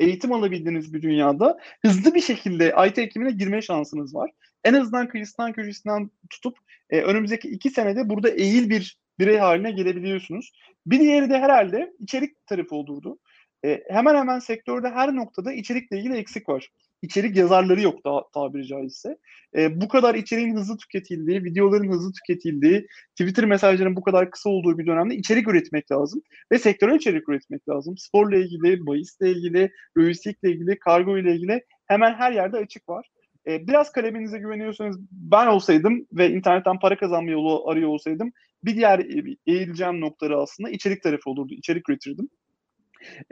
eğitim alabildiğiniz bir dünyada hızlı bir şekilde IT ekibine girme şansınız var. En azından kıyısından köşesinden tutup önümüzdeki iki senede burada eğil bir birey haline gelebiliyorsunuz. Bir diğeri de herhalde içerik tarafı olurdu. E, hemen hemen sektörde her noktada içerikle ilgili eksik var içerik yazarları yok daha tabiri caizse. E, bu kadar içeriğin hızlı tüketildiği, videoların hızlı tüketildiği, Twitter mesajlarının bu kadar kısa olduğu bir dönemde içerik üretmek lazım. Ve sektörel içerik üretmek lazım. Sporla ilgili, bahisle ilgili, lojistikle ilgili, kargo ile ilgili hemen her yerde açık var. E, biraz kaleminize güveniyorsanız ben olsaydım ve internetten para kazanma yolu arıyor olsaydım bir diğer e, eğileceğim noktaları aslında içerik tarafı olurdu. İçerik üretirdim.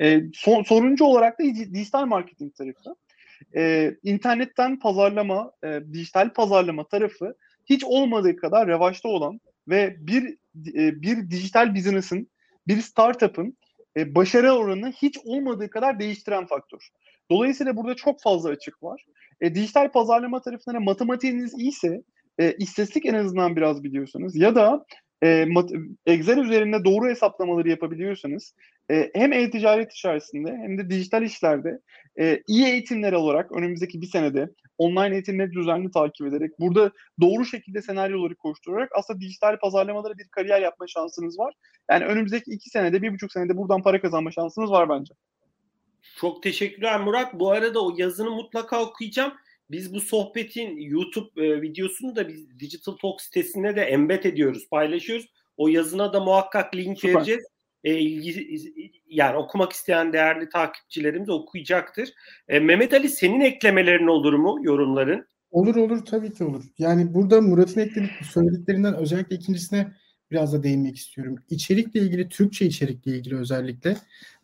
E, son, soruncu olarak da dijital marketing tarafı e, internetten pazarlama, e, dijital pazarlama tarafı hiç olmadığı kadar revaçta olan ve bir e, bir dijital business'ın, bir startup'ın e, başarı oranını hiç olmadığı kadar değiştiren faktör. Dolayısıyla burada çok fazla açık var. E, dijital pazarlama tarafında matematiğiniz iyiyse, e, istatistik en azından biraz biliyorsunuz ya da e, Excel üzerinde doğru hesaplamaları yapabiliyorsanız e, hem e-ticaret içerisinde hem de dijital işlerde e, iyi eğitimler olarak önümüzdeki bir senede online eğitimleri düzenli takip ederek burada doğru şekilde senaryoları koşturarak aslında dijital pazarlamalara bir kariyer yapma şansınız var. Yani önümüzdeki iki senede, bir buçuk senede buradan para kazanma şansınız var bence. Çok teşekkürler Murat. Bu arada o yazını mutlaka okuyacağım. Biz bu sohbetin YouTube e, videosunu da biz Digital Talk sitesine de embed ediyoruz, paylaşıyoruz. O yazına da muhakkak link Süper. vereceğiz. E, yani okumak isteyen değerli takipçilerimiz okuyacaktır. E, Mehmet Ali senin eklemelerin olur mu yorumların? Olur olur tabii ki olur. Yani burada Murat'ın ekledik söylediklerinden özellikle ikincisine biraz da değinmek istiyorum. İçerikle ilgili, Türkçe içerikle ilgili özellikle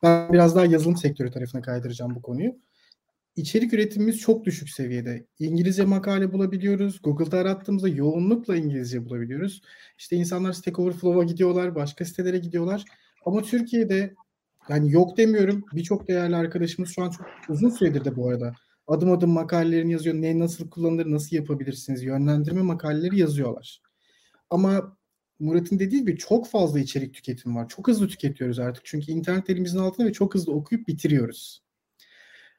ben biraz daha yazılım sektörü tarafına kaydıracağım bu konuyu içerik üretimimiz çok düşük seviyede. İngilizce makale bulabiliyoruz. Google'da arattığımızda yoğunlukla İngilizce bulabiliyoruz. İşte insanlar Stack Overflow'a gidiyorlar, başka sitelere gidiyorlar. Ama Türkiye'de yani yok demiyorum. Birçok değerli arkadaşımız şu an çok uzun süredir de bu arada adım adım makalelerini yazıyor. Ne nasıl kullanılır, nasıl yapabilirsiniz? Yönlendirme makaleleri yazıyorlar. Ama Murat'ın dediği gibi çok fazla içerik tüketim var. Çok hızlı tüketiyoruz artık. Çünkü internet elimizin altında ve çok hızlı okuyup bitiriyoruz.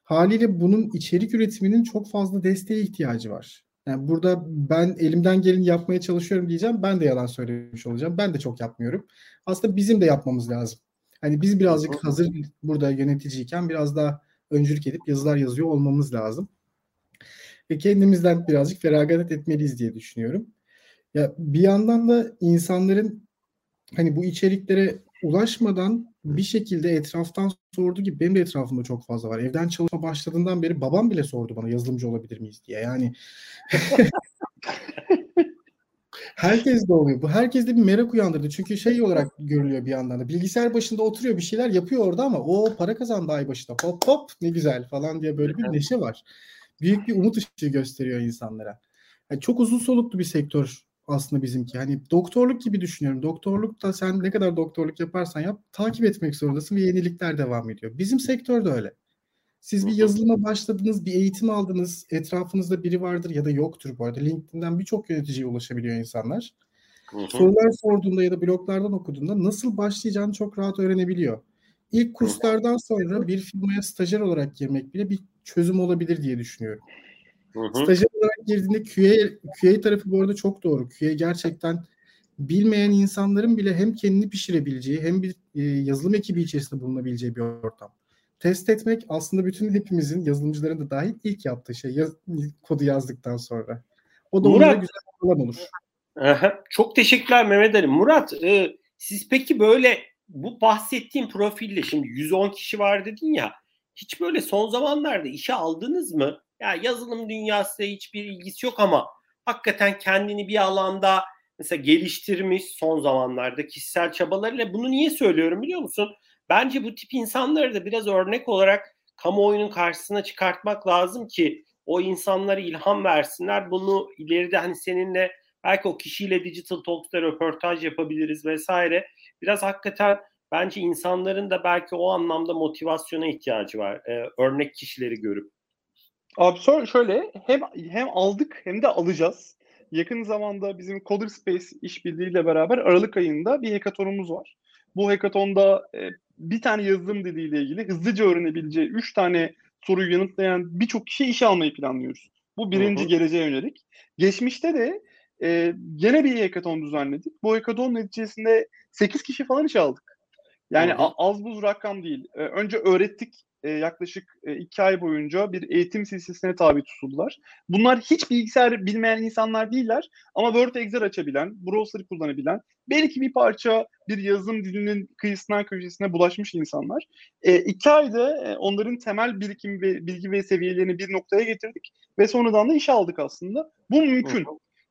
Haliyle bunun içerik üretiminin çok fazla desteğe ihtiyacı var. Yani burada ben elimden geleni yapmaya çalışıyorum diyeceğim. Ben de yalan söylemiş olacağım. Ben de çok yapmıyorum. Aslında bizim de yapmamız lazım. Hani biz birazcık hazır burada yöneticiyken biraz daha öncülük edip yazılar yazıyor olmamız lazım. Ve kendimizden birazcık feragat etmeliyiz diye düşünüyorum. Ya bir yandan da insanların hani bu içeriklere ulaşmadan bir şekilde etraftan sordu gibi benim de etrafımda çok fazla var. Evden çalışma başladığından beri babam bile sordu bana yazılımcı olabilir miyiz diye. Yani herkes de oluyor. Bu herkes de bir merak uyandırdı. Çünkü şey olarak görülüyor bir yandan da. Bilgisayar başında oturuyor bir şeyler yapıyor orada ama o para kazandı ay başında. Hop hop ne güzel falan diye böyle bir neşe var. Büyük bir umut ışığı gösteriyor insanlara. Yani çok uzun soluklu bir sektör aslında bizimki. Hani doktorluk gibi düşünüyorum. Doktorlukta sen ne kadar doktorluk yaparsan yap takip etmek zorundasın ve yenilikler devam ediyor. Bizim sektör de öyle. Siz bir yazılıma başladınız, bir eğitim aldınız, etrafınızda biri vardır ya da yoktur bu arada. LinkedIn'den birçok yöneticiye ulaşabiliyor insanlar. Sorular sorduğunda ya da bloglardan okuduğunda nasıl başlayacağını çok rahat öğrenebiliyor. İlk kurslardan sonra bir firmaya stajyer olarak girmek bile bir çözüm olabilir diye düşünüyorum. Stajyer olarak girdiğinde QA, QA tarafı bu arada çok doğru. QA gerçekten bilmeyen insanların bile hem kendini pişirebileceği hem bir e, yazılım ekibi içerisinde bulunabileceği bir ortam. Test etmek aslında bütün hepimizin yazılımcıların da dahil ilk yaptığı şey yaz, kodu yazdıktan sonra. O da Murat, güzel bir alan olur. Aha, çok teşekkürler Mehmet Ali. Murat e, siz peki böyle bu bahsettiğim profille şimdi 110 kişi var dedin ya hiç böyle son zamanlarda işe aldınız mı? Ya yazılım dünyasıyla hiçbir ilgisi yok ama hakikaten kendini bir alanda mesela geliştirmiş son zamanlarda kişisel çabalarıyla. Bunu niye söylüyorum biliyor musun? Bence bu tip insanları da biraz örnek olarak kamuoyunun karşısına çıkartmak lazım ki o insanlara ilham versinler. Bunu ileride hani seninle belki o kişiyle Digital Talks'ta röportaj yapabiliriz vesaire. Biraz hakikaten bence insanların da belki o anlamda motivasyona ihtiyacı var. Ee, örnek kişileri görüp. Abi şöyle hem hem aldık hem de alacağız. Yakın zamanda bizim Coder Space işbirliğiyle beraber Aralık ayında bir hackathonumuz var. Bu hackathonda e, bir tane yazılım diliyle ilgili hızlıca öğrenebileceği 3 tane soruyu yanıtlayan birçok kişi işe almayı planlıyoruz. Bu birinci hı hı. geleceğe yönelik. Geçmişte de e, gene bir hackathon düzenledik. Bu hackathon neticesinde 8 kişi falan iş aldık. Yani hı hı. az buz rakam değil. E, önce öğrettik e, yaklaşık e, iki ay boyunca bir eğitim silsilesine tabi tutuldular. Bunlar hiç bilgisayar bilmeyen insanlar değiller ama Word Excel açabilen, browser'ı kullanabilen, belki bir parça bir yazılım dilinin kıyısından köşesine bulaşmış insanlar. E, iki ayda e, onların temel birikim ve bilgi ve seviyelerini bir noktaya getirdik ve sonradan da iş aldık aslında. Bu mümkün.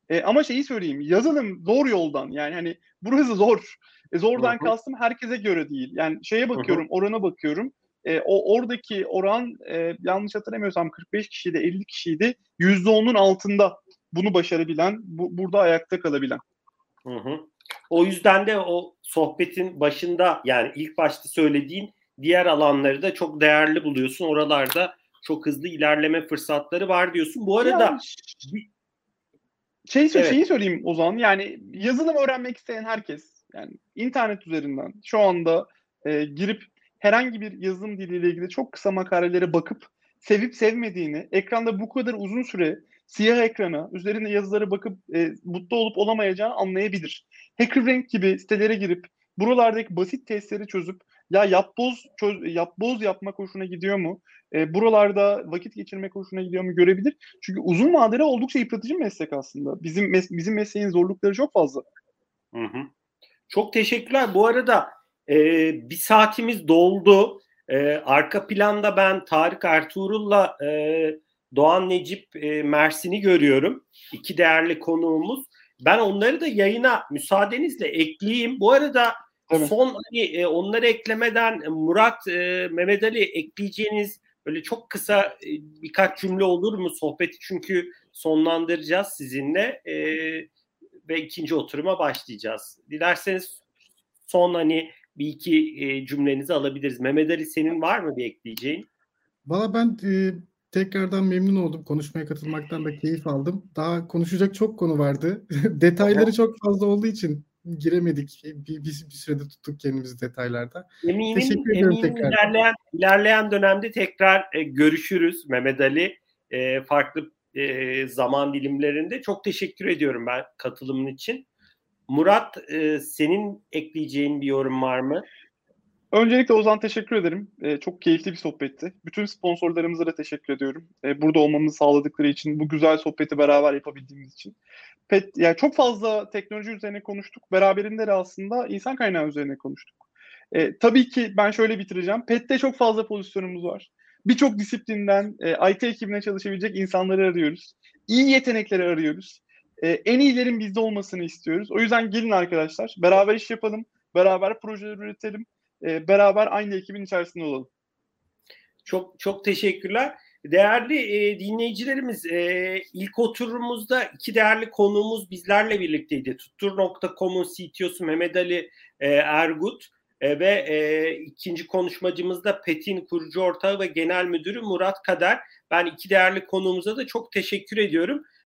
E, ama şeyi söyleyeyim, yazılım zor yoldan yani hani burası zor. E, zordan Hı-hı. kastım herkese göre değil. Yani şeye bakıyorum, Hı-hı. orana bakıyorum e, o oradaki oran e, yanlış hatırlamıyorsam 45 kişiydi, 50 kişiydi. %10'un altında bunu başarabilen, bu, burada ayakta kalabilen. Hı hı. O yüzden de o sohbetin başında yani ilk başta söylediğin diğer alanları da çok değerli buluyorsun. Oralarda çok hızlı ilerleme fırsatları var diyorsun. Bu arada yani, şey evet. şeyi söyleyeyim o zaman. Yani yazılım öğrenmek isteyen herkes yani internet üzerinden şu anda e, girip herhangi bir yazılım diliyle ilgili çok kısa makalelere bakıp sevip sevmediğini, ekranda bu kadar uzun süre siyah ekrana, üzerinde yazılara bakıp e, mutlu olup olamayacağını anlayabilir. HackerRank gibi sitelere girip buralardaki basit testleri çözüp ya yapboz çöz, yapboz yapmak hoşuna gidiyor mu? E, buralarda vakit geçirmek hoşuna gidiyor mu görebilir. Çünkü uzun vadede oldukça yıpratıcı meslek aslında. Bizim mes- bizim mesleğin zorlukları çok fazla. Hı hı. Çok teşekkürler. Bu arada e, bir saatimiz doldu. E, arka planda ben Tarık Ertuğrul'la e, Doğan Necip e, Mersin'i görüyorum. İki değerli konuğumuz. Ben onları da yayına müsaadenizle ekleyeyim. Bu arada evet. son hani e, onları eklemeden Murat, e, Mehmet Ali ekleyeceğiniz böyle çok kısa e, birkaç cümle olur mu sohbeti çünkü sonlandıracağız sizinle e, ve ikinci oturuma başlayacağız. Dilerseniz son hani bir iki e, cümlenizi alabiliriz. Mehmet Ali senin var mı bir ekleyeceğin? Valla ben e, tekrardan memnun oldum. Konuşmaya katılmaktan da keyif aldım. Daha konuşacak çok konu vardı. Detayları çok fazla olduğu için giremedik. Bir, bir, bir sürede tuttuk kendimizi detaylarda. Eminim, Teşekkür eminim tekrar. Ilerleyen, ilerleyen dönemde tekrar e, görüşürüz Mehmet Ali. E, farklı e, zaman dilimlerinde. Çok teşekkür ediyorum ben katılımın için. Murat e, senin ekleyeceğin bir yorum var mı? Öncelikle Ozan teşekkür ederim. E, çok keyifli bir sohbetti. Bütün sponsorlarımıza da teşekkür ediyorum. E, burada olmamızı sağladıkları için, bu güzel sohbeti beraber yapabildiğimiz için. Pet, yani çok fazla teknoloji üzerine konuştuk. Beraberinde de aslında insan kaynağı üzerine konuştuk. E, tabii ki ben şöyle bitireceğim. PET'te çok fazla pozisyonumuz var. Birçok disiplinden e, IT ekibine çalışabilecek insanları arıyoruz. İyi yetenekleri arıyoruz e, en iyilerin bizde olmasını istiyoruz. O yüzden gelin arkadaşlar. Beraber iş yapalım. Beraber projeler üretelim. E, beraber aynı ekibin içerisinde olalım. Çok çok teşekkürler. Değerli e, dinleyicilerimiz e, ilk oturumumuzda iki değerli konuğumuz bizlerle birlikteydi. Tuttur.com'un CTO'su Mehmet Ali e, Ergut e, ve e, ikinci konuşmacımız da PET'in kurucu ortağı ve genel müdürü Murat Kader. Ben iki değerli konuğumuza da çok teşekkür ediyorum.